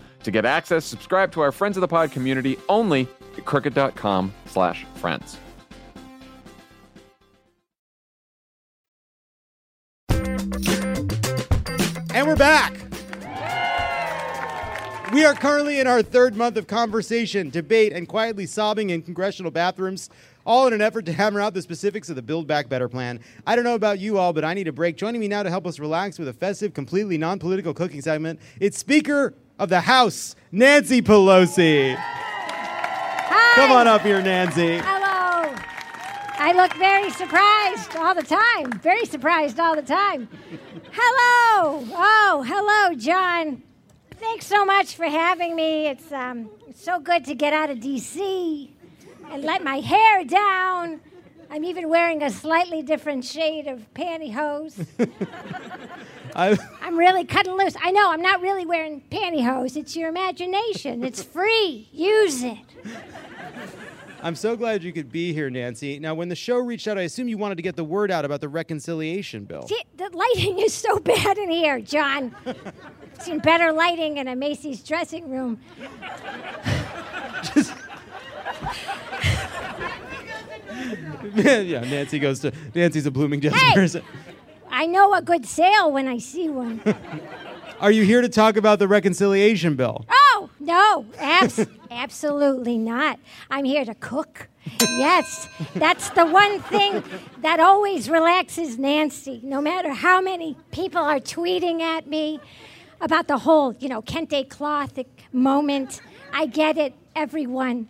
To get access, subscribe to our Friends of the Pod community only at crooked.com slash friends. And we're back. We are currently in our third month of conversation, debate, and quietly sobbing in congressional bathrooms, all in an effort to hammer out the specifics of the Build Back Better plan. I don't know about you all, but I need a break. Joining me now to help us relax with a festive, completely non political cooking segment, it's Speaker of the House, Nancy Pelosi. Come on up here, Nancy. Hello. I look very surprised all the time. Very surprised all the time. Hello. Oh, hello, John. Thanks so much for having me. It's um, it's so good to get out of D.C. and let my hair down. I'm even wearing a slightly different shade of pantyhose. <laughs> I, <laughs> I'm really cutting loose. I know I'm not really wearing pantyhose. It's your imagination. It's free. Use it. I'm so glad you could be here, Nancy. Now, when the show reached out, I assume you wanted to get the word out about the reconciliation bill. See, the lighting is so <laughs> bad in here, John. Seen better lighting in a Macy's dressing room. <laughs> yeah, Nancy goes to Nancy's a Bloomingdale's Hey! person. I know a good sale when I see one. <laughs> Are you here to talk about the reconciliation bill? Oh, no, abs- <laughs> absolutely not. I'm here to cook. Yes, that's the one thing that always relaxes Nancy, no matter how many people are tweeting at me about the whole, you know, Kente cloth moment. I get it, everyone.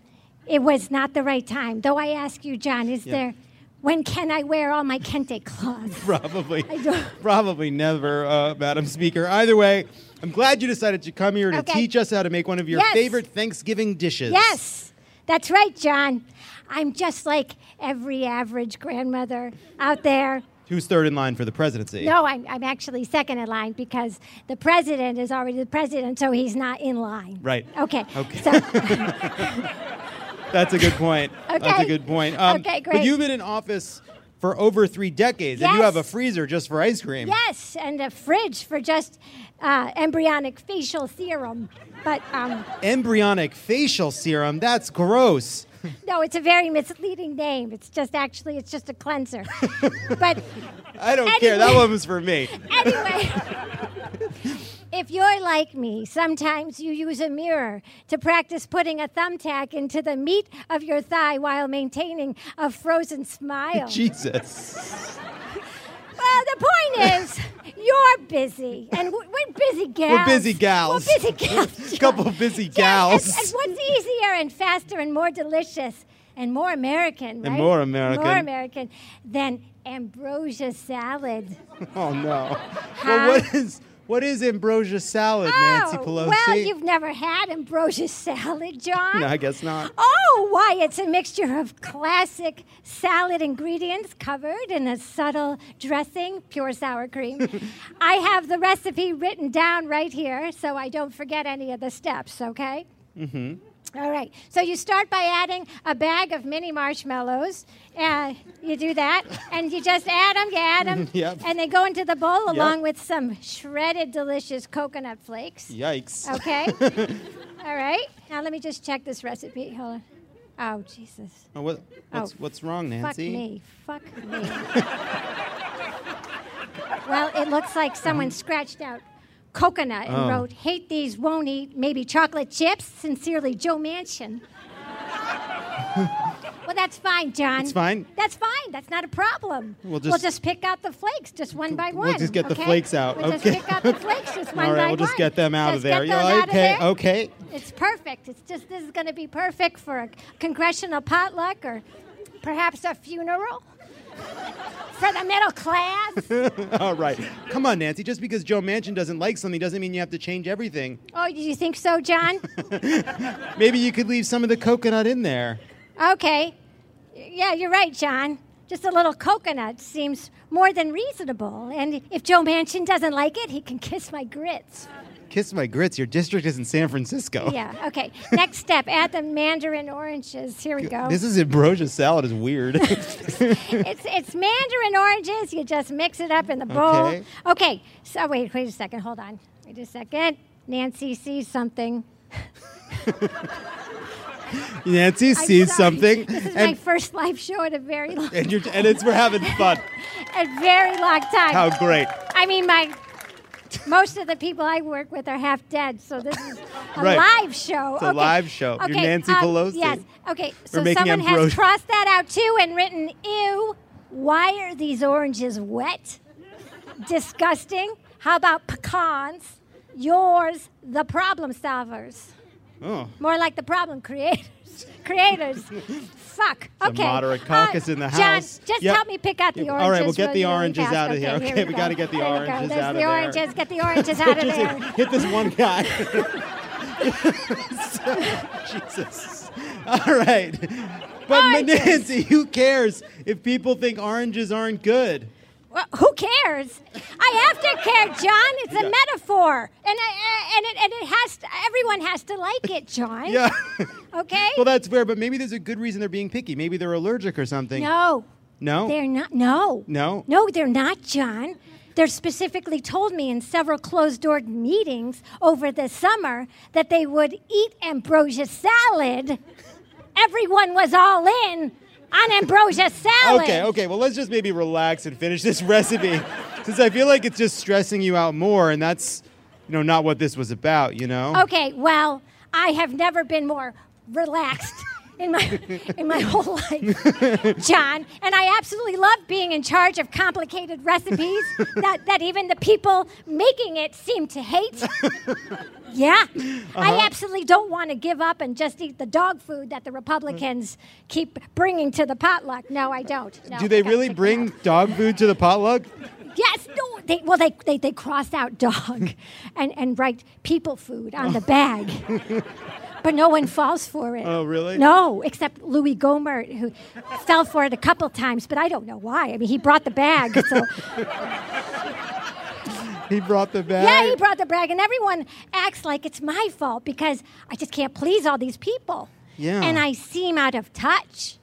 It was not the right time. Though I ask you, John, is Yeah. there, when can I wear all my Kente cloths? <laughs> Probably, I don't- <laughs> probably never, uh, Madam Speaker. Either way, I'm glad you decided to come here to Okay. teach us how to make one of your Yes. favorite Thanksgiving dishes. Yes, that's right, John. I'm just like every average grandmother out there. Who's third in line for the presidency? No, I'm, I'm actually second in line because the president is already the president, so he's not in line. Right. Okay. Okay. So, <laughs> That's a good point. That's a good point. Um, Okay, But you've been in office for over three decades, and you have a freezer just for ice cream. yes, and a fridge for just uh, embryonic facial serum. But um, Embryonic facial serum. That's gross. <laughs> no, it's a very misleading name. It's just actually, it's just a cleanser. <laughs> but I don't care. That Anyway. one was for me. <laughs> Anyway, if you're like me, sometimes you use a mirror to practice putting a thumbtack into the meat of your thigh while maintaining a frozen smile. <laughs> Jesus. Well, the point is, you're busy, and we're busy gals. We're busy gals. <laughs> We're busy gals. A couple busy And, gals. and what's easier and faster and more delicious and more American, right? And more American. More American than ambrosia salad. Oh no. Huh? <laughs> Well, what is what is ambrosia salad, Nancy Oh, Pelosi? Well, you've never had ambrosia salad, John. No, I guess not. Oh, why? It's a mixture of classic salad ingredients covered in a subtle dressing, pure sour cream. <laughs> I have the recipe written down right here so I don't forget any of the steps, okay? Mm-hmm. All right. So you start by adding a bag of mini marshmallows. Uh, you do that, and you just add them, you add them, <laughs> Yep. and they go into the bowl Yep. along with some shredded delicious coconut flakes. Yikes. Okay. <laughs> All right. Now let me just check this recipe. Hold on. Oh, Jesus. Oh, what, what's, Oh, what's wrong, Nancy? Fuck me. Fuck me. <laughs> well, it looks like someone scratched out coconut and Oh. wrote, hate these, won't eat, maybe chocolate chips. Sincerely, Joe Manchin. <laughs> well, that's fine, John. It's fine? That's fine. That's not a problem. We'll just- pick out the flakes just one by one. We'll just get the flakes out. We'll okay. just pick out the flakes just <laughs> one All right, by we'll just one. get them out of there. Get Yeah, those out of okay, there. okay. It's perfect. It's just this is going to be perfect for a congressional potluck or perhaps a funeral <laughs> for the middle class. <laughs> All right. Come on, Nancy. Just because Joe Manchin doesn't like something doesn't mean you have to change everything. Oh, do you think so, John? <laughs> Maybe you could leave some of the coconut in there. Okay. Yeah, you're right, John. Just a little coconut seems more than reasonable. And if Joe Manchin doesn't like it, he can kiss my grits. Kiss my grits. Your district is in San Francisco. Yeah, okay. Next step add the mandarin oranges. Here we go. This is ambrosia salad is weird. <laughs> it's it's mandarin oranges. You just mix it up in the bowl. Okay. Okay. So wait, wait a second. Hold on. Wait a second. Nancy sees something. <laughs> Nancy sees something, This is my first live show in a very long, and, you're, and it's we're having fun. <laughs> a very long time. How great! I mean, my <laughs> most of the people I work with are half dead, so this is <laughs> a Right. live show. It's a okay. live show. You're Okay, Nancy uh, Pelosi. Yes. Okay. So someone has crossed that out too and written, "Ew, why are these oranges wet? Disgusting. How about pecans? Yours, the problem solvers. Oh, More like the problem creators. <laughs> creators. Fuck. The Okay. moderate Uh, caucus in the John, house. just Yep. help me pick out the oranges. All right, we'll get the oranges out of here. Okay, Okay, here we go. gotta get the There we go. oranges There's out the of there. oranges. Get the oranges out of <laughs> there. hit, hit this one guy. <laughs> Jesus. All right. But Oranges. Nancy, who cares if people think oranges aren't good? Well, who cares? I have to care, John. It's a metaphor, and I, uh, and it, and it has to, everyone has to like it, John. <laughs> Yeah. Okay. Well, that's fair, but maybe there's a good reason they're being picky. Maybe they're allergic or something. no, No? they're not. No. No? No, they're not, John. They're specifically told me in several closed-door meetings over the summer that they would eat ambrosia salad. Everyone was all in on ambrosia salad. Okay, okay. Well, let's just maybe relax and finish this <laughs> recipe, since I feel like it's just stressing you out more, and that's, you know, not what this was about. You know. Okay, well, I have never been more relaxed in my <laughs> in my whole life, John, and I absolutely love being in charge of complicated recipes <laughs> that, that even the people making it seem to hate. <laughs> Yeah, I Uh-huh. absolutely don't want to give up and just eat the dog food that the Republicans keep bringing to the potluck. No, I don't. No, Do they really bring dog food to the potluck? Yes, no, they, well, they, they, they cross out dog and, and write people food on the bag. But no one falls for it. Oh, really? No, except Louie Gohmert, who fell for it a couple times, but I don't know why. I mean, he brought the bag, so. He brought the bag. yeah, he brought the bag, and everyone acts like it's my fault because I just can't please all these people. Yeah. And I seem out of touch,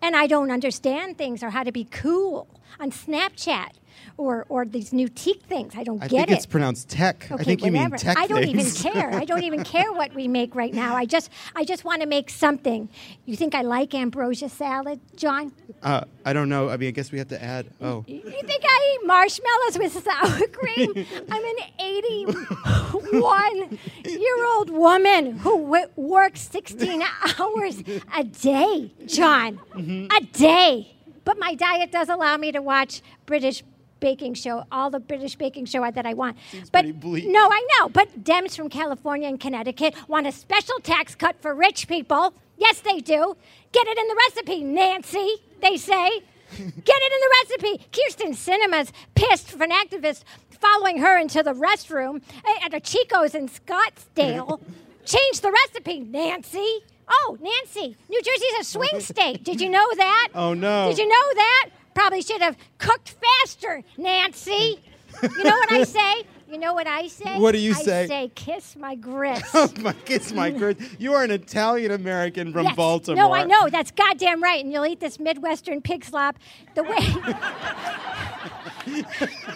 and I don't understand things or how to be cool on Snapchat or, or these new teak things. I don't I get think it. it's pronounced tech. Okay, I think you mean tech I don't things. even <laughs> care. I don't even care what we make right now. I just I just want to make something. You think I like ambrosia salad, John? Uh, I don't know. I mean, I guess we have to add. Oh, You think I eat marshmallows with sour <laughs> cream? I'm an 81 <laughs> year old woman who w- works 16 hours a day, John. Mm-hmm. A day. But my diet does allow me to watch British baking show, all the British baking show that I want. but bleak. no, I know. But Dems from California and Connecticut want a special tax cut for rich people. Yes, they do. Get it in the recipe, Nancy. They say. <laughs> Get it in the recipe. Kyrsten Sinema's pissed for an activist following her into the restroom eh, at a Chico's in Scottsdale. <laughs> Change the recipe, Nancy. Oh, Nancy, New Jersey's a swing state. Did you know that? <laughs> Oh, no. Did you know that? Probably should have cooked faster, Nancy. You know what I <laughs> say? You know what I say? What do you say? I say? say kiss my grits. <laughs> oh my, kiss my <laughs> grits. You are an Italian American from Yes. Baltimore. No, I know. That's goddamn right. And you'll eat this Midwestern pig slop the way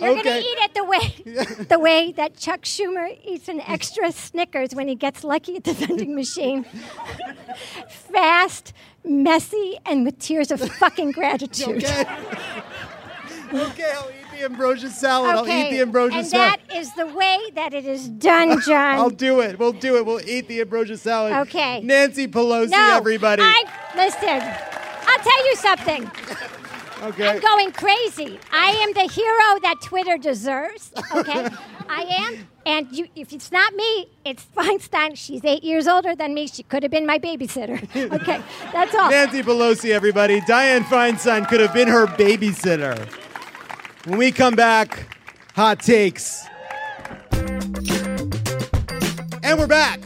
You're gonna eat it the way the way that Chuck Schumer eats an extra Snickers when he gets lucky at the vending machine. Fast, messy, and with tears of <laughs> fucking gratitude. Okay. <laughs> okay, I'll eat the ambrosia salad. I'll eat Okay, the ambrosia and salad. that is the way that it is done, <laughs> John. I'll do it. We'll do it. We'll eat the ambrosia salad. Okay. Nancy Pelosi, no, everybody. I listen. I'll tell you something. Okay. I'm going crazy. I am the hero that Twitter deserves. Okay, <laughs> I am. And you, if it's not me, it's <laughs> Feinstein. She's eight years older than me. She could have been my babysitter. <laughs> Okay, that's all. Nancy Pelosi, everybody. Diane Feinstein could have been her babysitter. When we come back, hot takes. And we're back.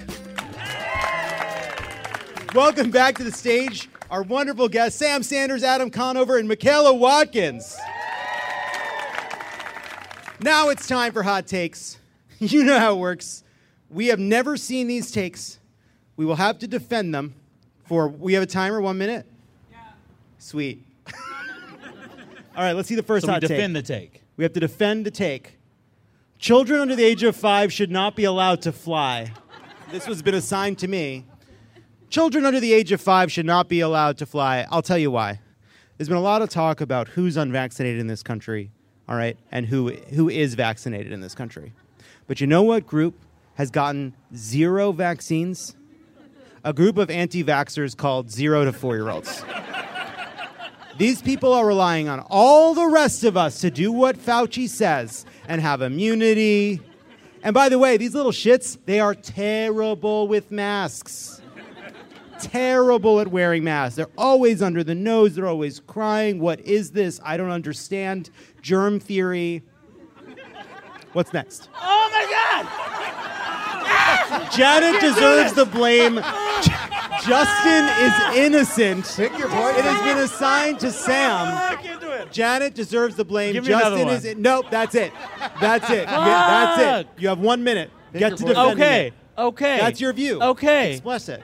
Welcome back to the stage, our wonderful guests, Sam Sanders, Adam Conover, and Michaela Watkins. Now it's time for hot takes. <laughs> You know how it works. We have never seen these takes. We will have to defend them for, we have a timer, one minute? Yeah. Sweet. <laughs> All right, let's see the first So we hot take. defend the take. We have to defend the take. Children under the age of five should not be allowed to fly. This has been assigned to me. Children under the age of five should not be allowed to fly. I'll tell you why. There's been a lot of talk about who's unvaccinated in this country, all right, and who, who is vaccinated in this country. But you know what group has gotten zero vaccines? A group of anti vaxxers called zero to four year olds. These people are relying on all the rest of us to do what Fauci says and have immunity. And by the way, these little shits, they are terrible with masks. Terrible at wearing masks. They're always under the nose, they're always crying. What is this? I don't understand. Germ theory. What's next? Oh my God! Janet deserves the blame. Justin is innocent. Pick your point. It has been assigned to Sam. Oh, Janet deserves the blame. Give me another Justin one. is nope. That's it. That's it. Yeah, that's it. You have one minute. Get to defend Okay. it. Okay. That's your view. Okay. Express it.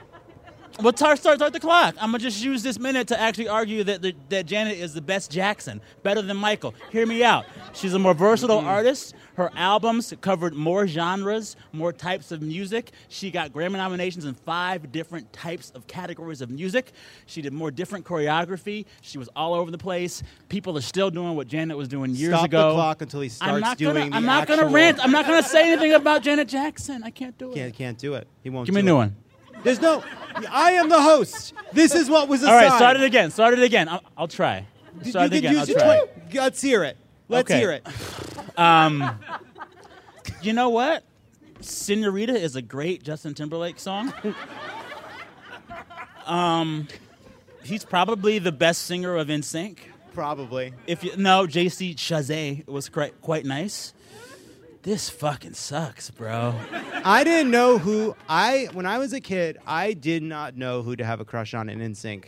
Well, start, start, start the clock. I'm gonna just use this minute to actually argue that the, that Janet is the best Jackson, better than Michael. Hear me out. She's a more versatile mm-hmm. artist. Her albums covered more genres, more types of music. She got Grammy nominations in five different types of categories of music. She did more different choreography. She was all over the place. People are still doing what Janet was doing years Stop ago. the clock until he I'm starts not doing gonna, the I'm not gonna rant. I'm not gonna say anything about Janet Jackson. I can't do it. Can't can't do it. He won't. Give me a new it. one. There's no. I am the host. This is what was assigned. right, start it again. Start it again. I'll, I'll try. You Start can it again. use I'll your try. twi- Let's hear it. Let's Okay. hear it. <laughs> Um, you know what? Senorita is a great Justin Timberlake song. <laughs> um, he's probably the best singer of NSYNC. Probably. If you no, JC Chasez was quite quite nice. This fucking sucks, bro. I didn't know who I when I was a kid. I did not know who to have a crush on in NSYNC.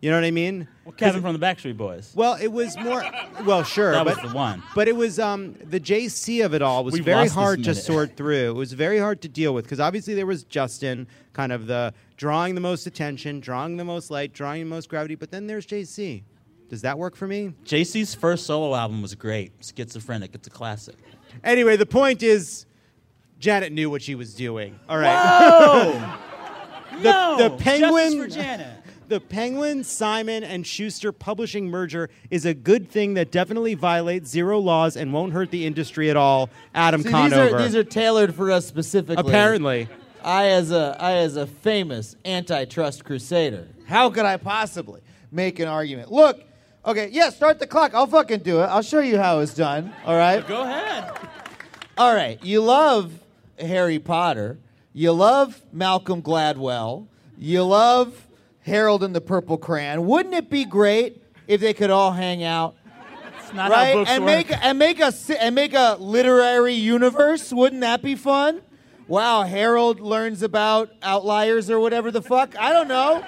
You know what I mean? Well, Kevin from the Backstreet Boys. Well, it was more. Well, sure, That but was the one. But it was um, the JC of it all was We've very hard to sort through. It was very hard to deal with because obviously there was Justin, kind of the drawing the most attention, drawing the most light, drawing the most gravity. But then there's JC. Does that work for me? JC's first solo album was great. Schizophrenic. It's a classic. Anyway, the point is, Janet knew what she was doing. All right. Whoa! <laughs> the, no, the Penguin. Justice for Janet. <laughs> The Penguin, Simon, and Schuster publishing merger is a good thing that definitely violates zero laws and won't hurt the industry at all. Adam See, these Conover. are these are tailored for us specifically. Apparently. I as a I as a famous antitrust crusader, how could I possibly make an argument? Look, okay, yeah, start the clock. I'll fucking do it. I'll show you how it's done. All right. Go ahead. All right. You love Harry Potter. You love Malcolm Gladwell. You love Harold and the Purple Crayon. Wouldn't it be great if they could all hang out? It's not right? how books and work. make and make a and make a literary universe. Wouldn't that be fun? Wow, Harold learns about outliers or whatever the fuck. I don't know.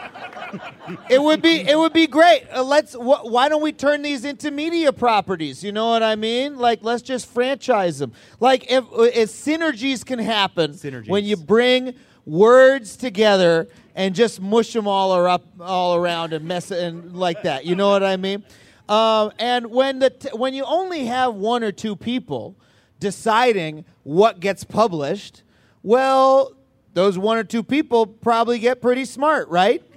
it would be it would be great. Uh, let's. Wh- why don't we turn these into media properties? You know what I mean? Like let's just franchise them. Like if if synergies can happen when you bring words together and just mush them all are up all around and mess it and like that. You know what I mean? Um, and when the t- when you only have one or two people deciding what gets published, well, those one or two people probably get pretty smart, right? <laughs>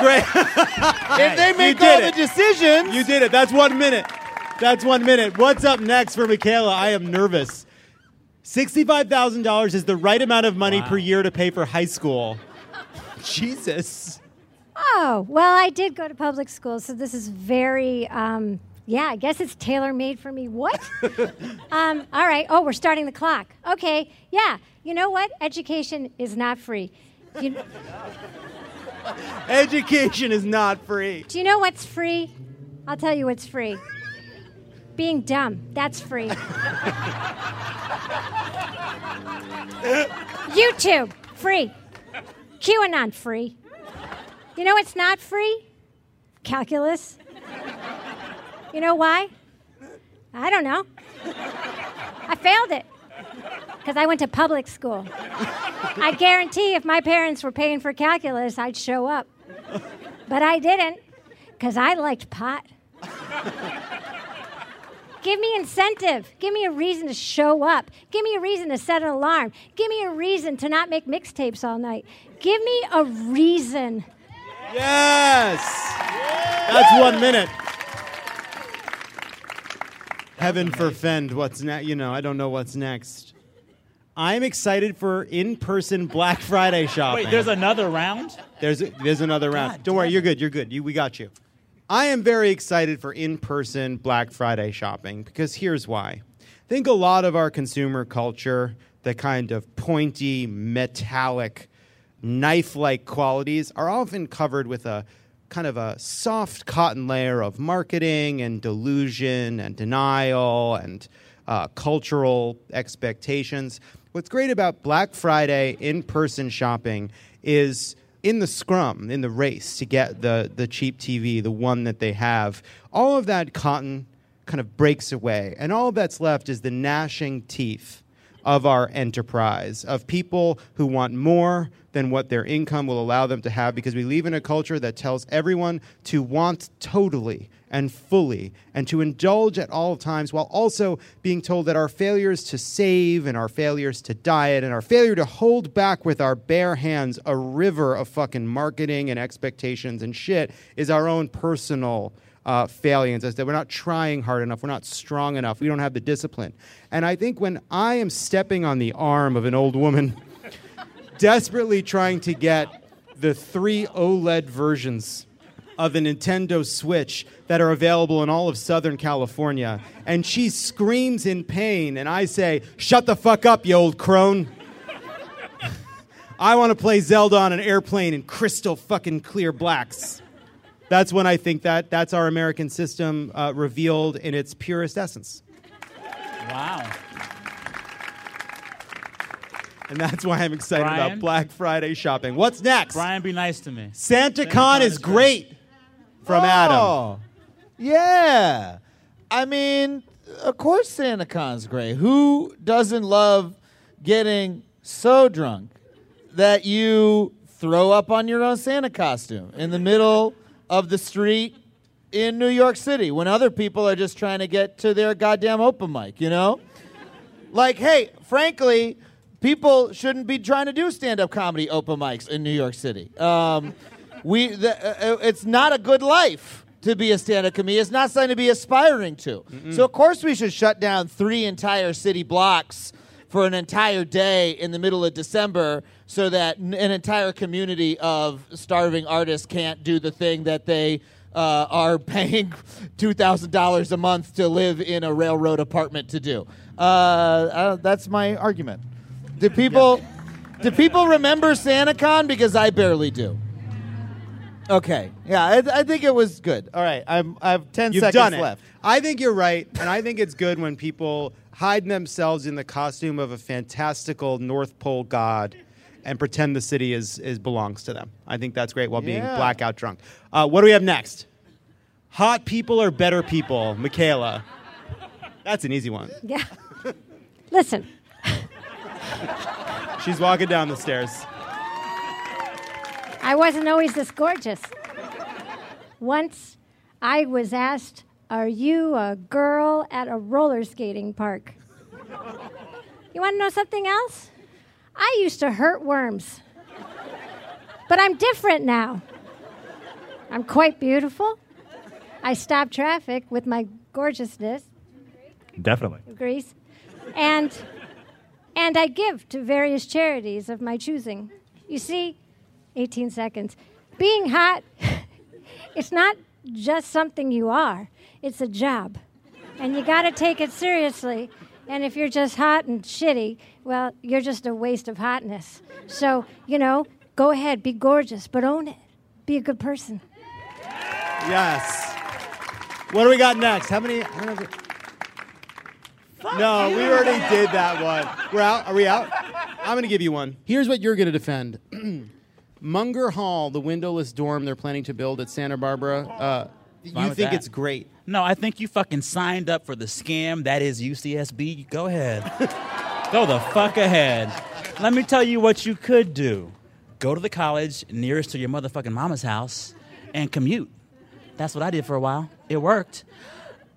Great. if they make all it. the decisions, You did it. That's one minute. That's one minute. What's up next for Michaela? I am nervous. $65,000 is the right amount of money per year to pay for high school. <laughs> Jesus. Oh, well, I did go to public school, so this is very, um, yeah, I guess it's tailor made for me. What? <laughs> um, all right. Oh, we're starting the clock. Okay. Yeah. You know what? Education is not free. You, <laughs> Education is not free. do you know what's free? I'll tell you what's free. Being dumb. That's free. <laughs> YouTube. Free. QAnon. Free. You know what's not free? Calculus. You know why? I don't know. I failed it because I went to public school. I guarantee if my parents were paying for calculus, I'd show up. But I didn't because I liked pot. Give me incentive. Give me a reason to show up. Give me a reason to set an alarm. Give me a reason to not make mixtapes all night. Give me a reason. Yes. That's one minute. Heaven forfend what's next. You know, I don't know what's next. I'm excited for in-person Black Friday shopping. Wait, there's another round? There's there's another round. Don't worry, you're good. You're good. You, we got you. I am very excited for in-person Black Friday shopping because here's why. I think a lot of our consumer culture, the kind of pointy, metallic, knife-like qualities, are often covered with a kind of a soft cotton layer of marketing and delusion and denial and uh, cultural expectations. What's great about Black Friday in person shopping is in the scrum, in the race to get the, the cheap TV, the one that they have, all of that cotton kind of breaks away. And all that's left is the gnashing teeth of our enterprise, of people who want more than what their income will allow them to have, because we live in a culture that tells everyone to want totally and fully and to indulge at all times while also being told that our failures to save and our failures to diet and our failure to hold back with our bare hands a river of fucking marketing and expectations and shit is our own personal uh, failings as that we're not trying hard enough, we're not strong enough, we don't have the discipline. And I think when I am stepping on the arm of an old woman, <laughs> desperately trying to get the three OLED versions of the Nintendo Switch that are available in all of Southern California, and she screams in pain, and I say, Shut the fuck up, you old crone. <laughs> I want to play Zelda on an airplane in crystal fucking clear blacks. That's when I think that that's our American system uh, revealed in its purest essence. Wow. And that's why I'm excited Brian? about Black Friday shopping. What's next? Brian, be nice to me. SantaCon is great from Adam. Oh, Yeah. I mean, of course SantaCon's great. Who doesn't love getting so drunk that you throw up on your own Santa costume in the middle of the street in New York City when other people are just trying to get to their goddamn open mic, you know? Like, hey, frankly, people shouldn't be trying to do stand-up comedy open mics in New York City. Um, we, the, uh, it's not a good life to be a stand-up comedian. It's not something to be aspiring to. So of course we should shut down three entire city blocks for an entire day in the middle of December so that n- an entire community of starving artists can't do the thing that they uh, are <laughs> paying $2,000 a month to live in a railroad apartment to do. Uh, uh, that's my argument. Do people, do people remember SantaCon? Because I barely do. Okay. Yeah, I, I think it was good. All right. I'm, I have 10 You've seconds done it. left. I think you're right, and I think it's good when people hide themselves in the costume of a fantastical North Pole god and pretend the city is, is belongs to them. I think that's great while being Yeah. blackout drunk. Uh, what do we have next? Hot people or better people, Michaela? That's an easy one. Yeah. <laughs> Listen, <laughs> She's walking down the stairs. I wasn't always this gorgeous. Once I was asked, Are you a girl at a roller skating park? You want to know something else? I used to hurt worms. But I'm different now. I'm quite beautiful. I stop traffic with my gorgeousness, Definitely. Greece, and and I give to various charities of my choosing. You see, 18 seconds. Being hot, <laughs> it's not just something you are. It's a job, and you got to take it seriously. And if you're just hot and shitty, well, you're just a waste of hotness. So, you know, go ahead, be gorgeous, but own it. Be a good person. Yes. What do we got next? How many? I don't No, we already did that one. We're out. Are we out? I'm going to give you one. Here's what you're going to defend. <clears throat> Munger Hall, the windowless dorm they're planning to build at Santa Barbara. Uh, Fine you think that. it's great? No, I think you fucking signed up for the scam that is UCSB. Go ahead. <laughs> Go the fuck ahead. Let me tell you what you could do. Go to the college nearest to your motherfucking mama's house and commute. That's what I did for a while. It worked.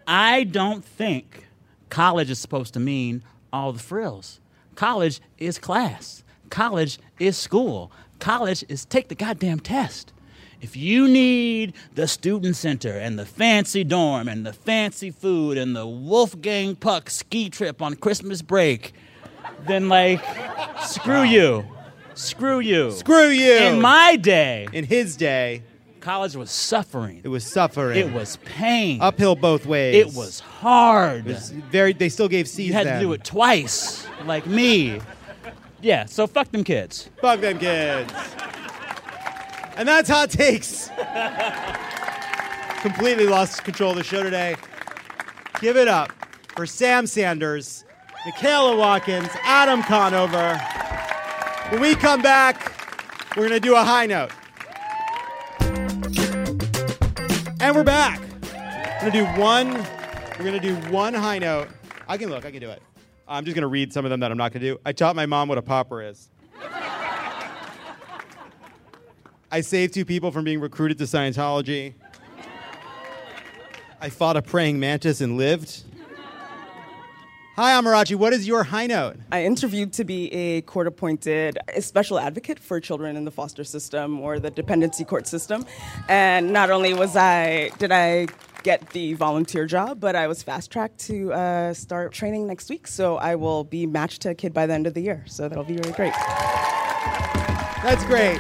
I don't think college is supposed to mean all the frills. College is class. College is school. College is take the goddamn test. If you need the student center and the fancy dorm and the fancy food and the Wolfgang Puck ski trip on Christmas break, then like, screw you. Screw you. Screw you. In my day, In his day, college was suffering. it was suffering. It was pain. uphill both ways. It was hard. It was very. They still gave C's. you had then. to do it twice, like me. Yeah, so fuck them kids. Fuck them kids. And that's hot takes. Completely lost control of the show today. Give it up for Sam Sanders, Michaela Watkins, Adam Conover. When we come back, we're going to do a high note. And we're back. We're going to do one. We're going to do one high note. I can look. I can do it. I'm just going to read some of them that I'm not going to do. I taught my mom what a popper is. I saved two people from being recruited to Scientology. I fought a praying mantis and lived. Hi, Amarachi. What is your high note? I interviewed to be a court appointed special advocate for children in the foster system or the dependency court system. And not only was I, did I get the volunteer job, but I was fast tracked to uh, start training next week. So I will be matched to a kid by the end of the year. So that'll be really great. That's great.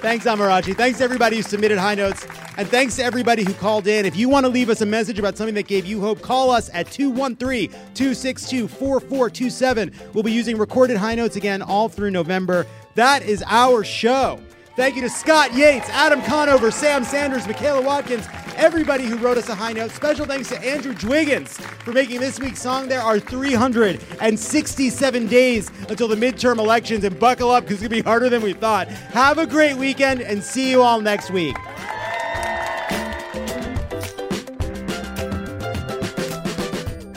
Thanks, Amarachi. Thanks to everybody who submitted high notes. And thanks to everybody who called in. If you want to leave us a message about something that gave you hope, call us at 213 262 4427. We'll be using recorded high notes again all through November. That is our show. Thank you to Scott Yates, Adam Conover, Sam Sanders, Michaela Watkins, everybody who wrote us a high note. Special thanks to Andrew Dwiggins for making this week's song. There are 367 days until the midterm elections, and buckle up because it's going to be harder than we thought. Have a great weekend and see you all next week.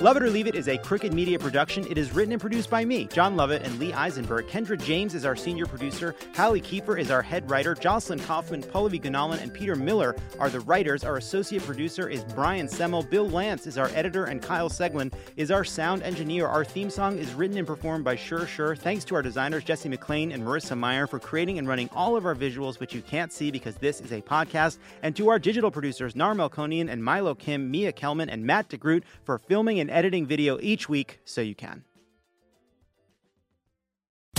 Love It or Leave It is a Crooked Media production. It is written and produced by me, Jon Lovett, and Lee Eisenberg. Kendra James is our senior producer. Hallie Kiefer is our head writer. Jocelyn Kaufman, Pallavi Gunalan, and Peter Miller are the writers. Our associate producer is Brian Semmel. Bill Lance is our editor, and Kyle Seglin is our sound engineer. Our theme song is written and performed by Sure Sure. Thanks to our designers, Jesse McLean and Marissa Meyer, for creating and running all of our visuals, which you can't see because this is a podcast. And to our digital producers, Nar Melkonian and Milo Kim, Mia Kelman, and Matt DeGroot for filming and editing video each week so you can.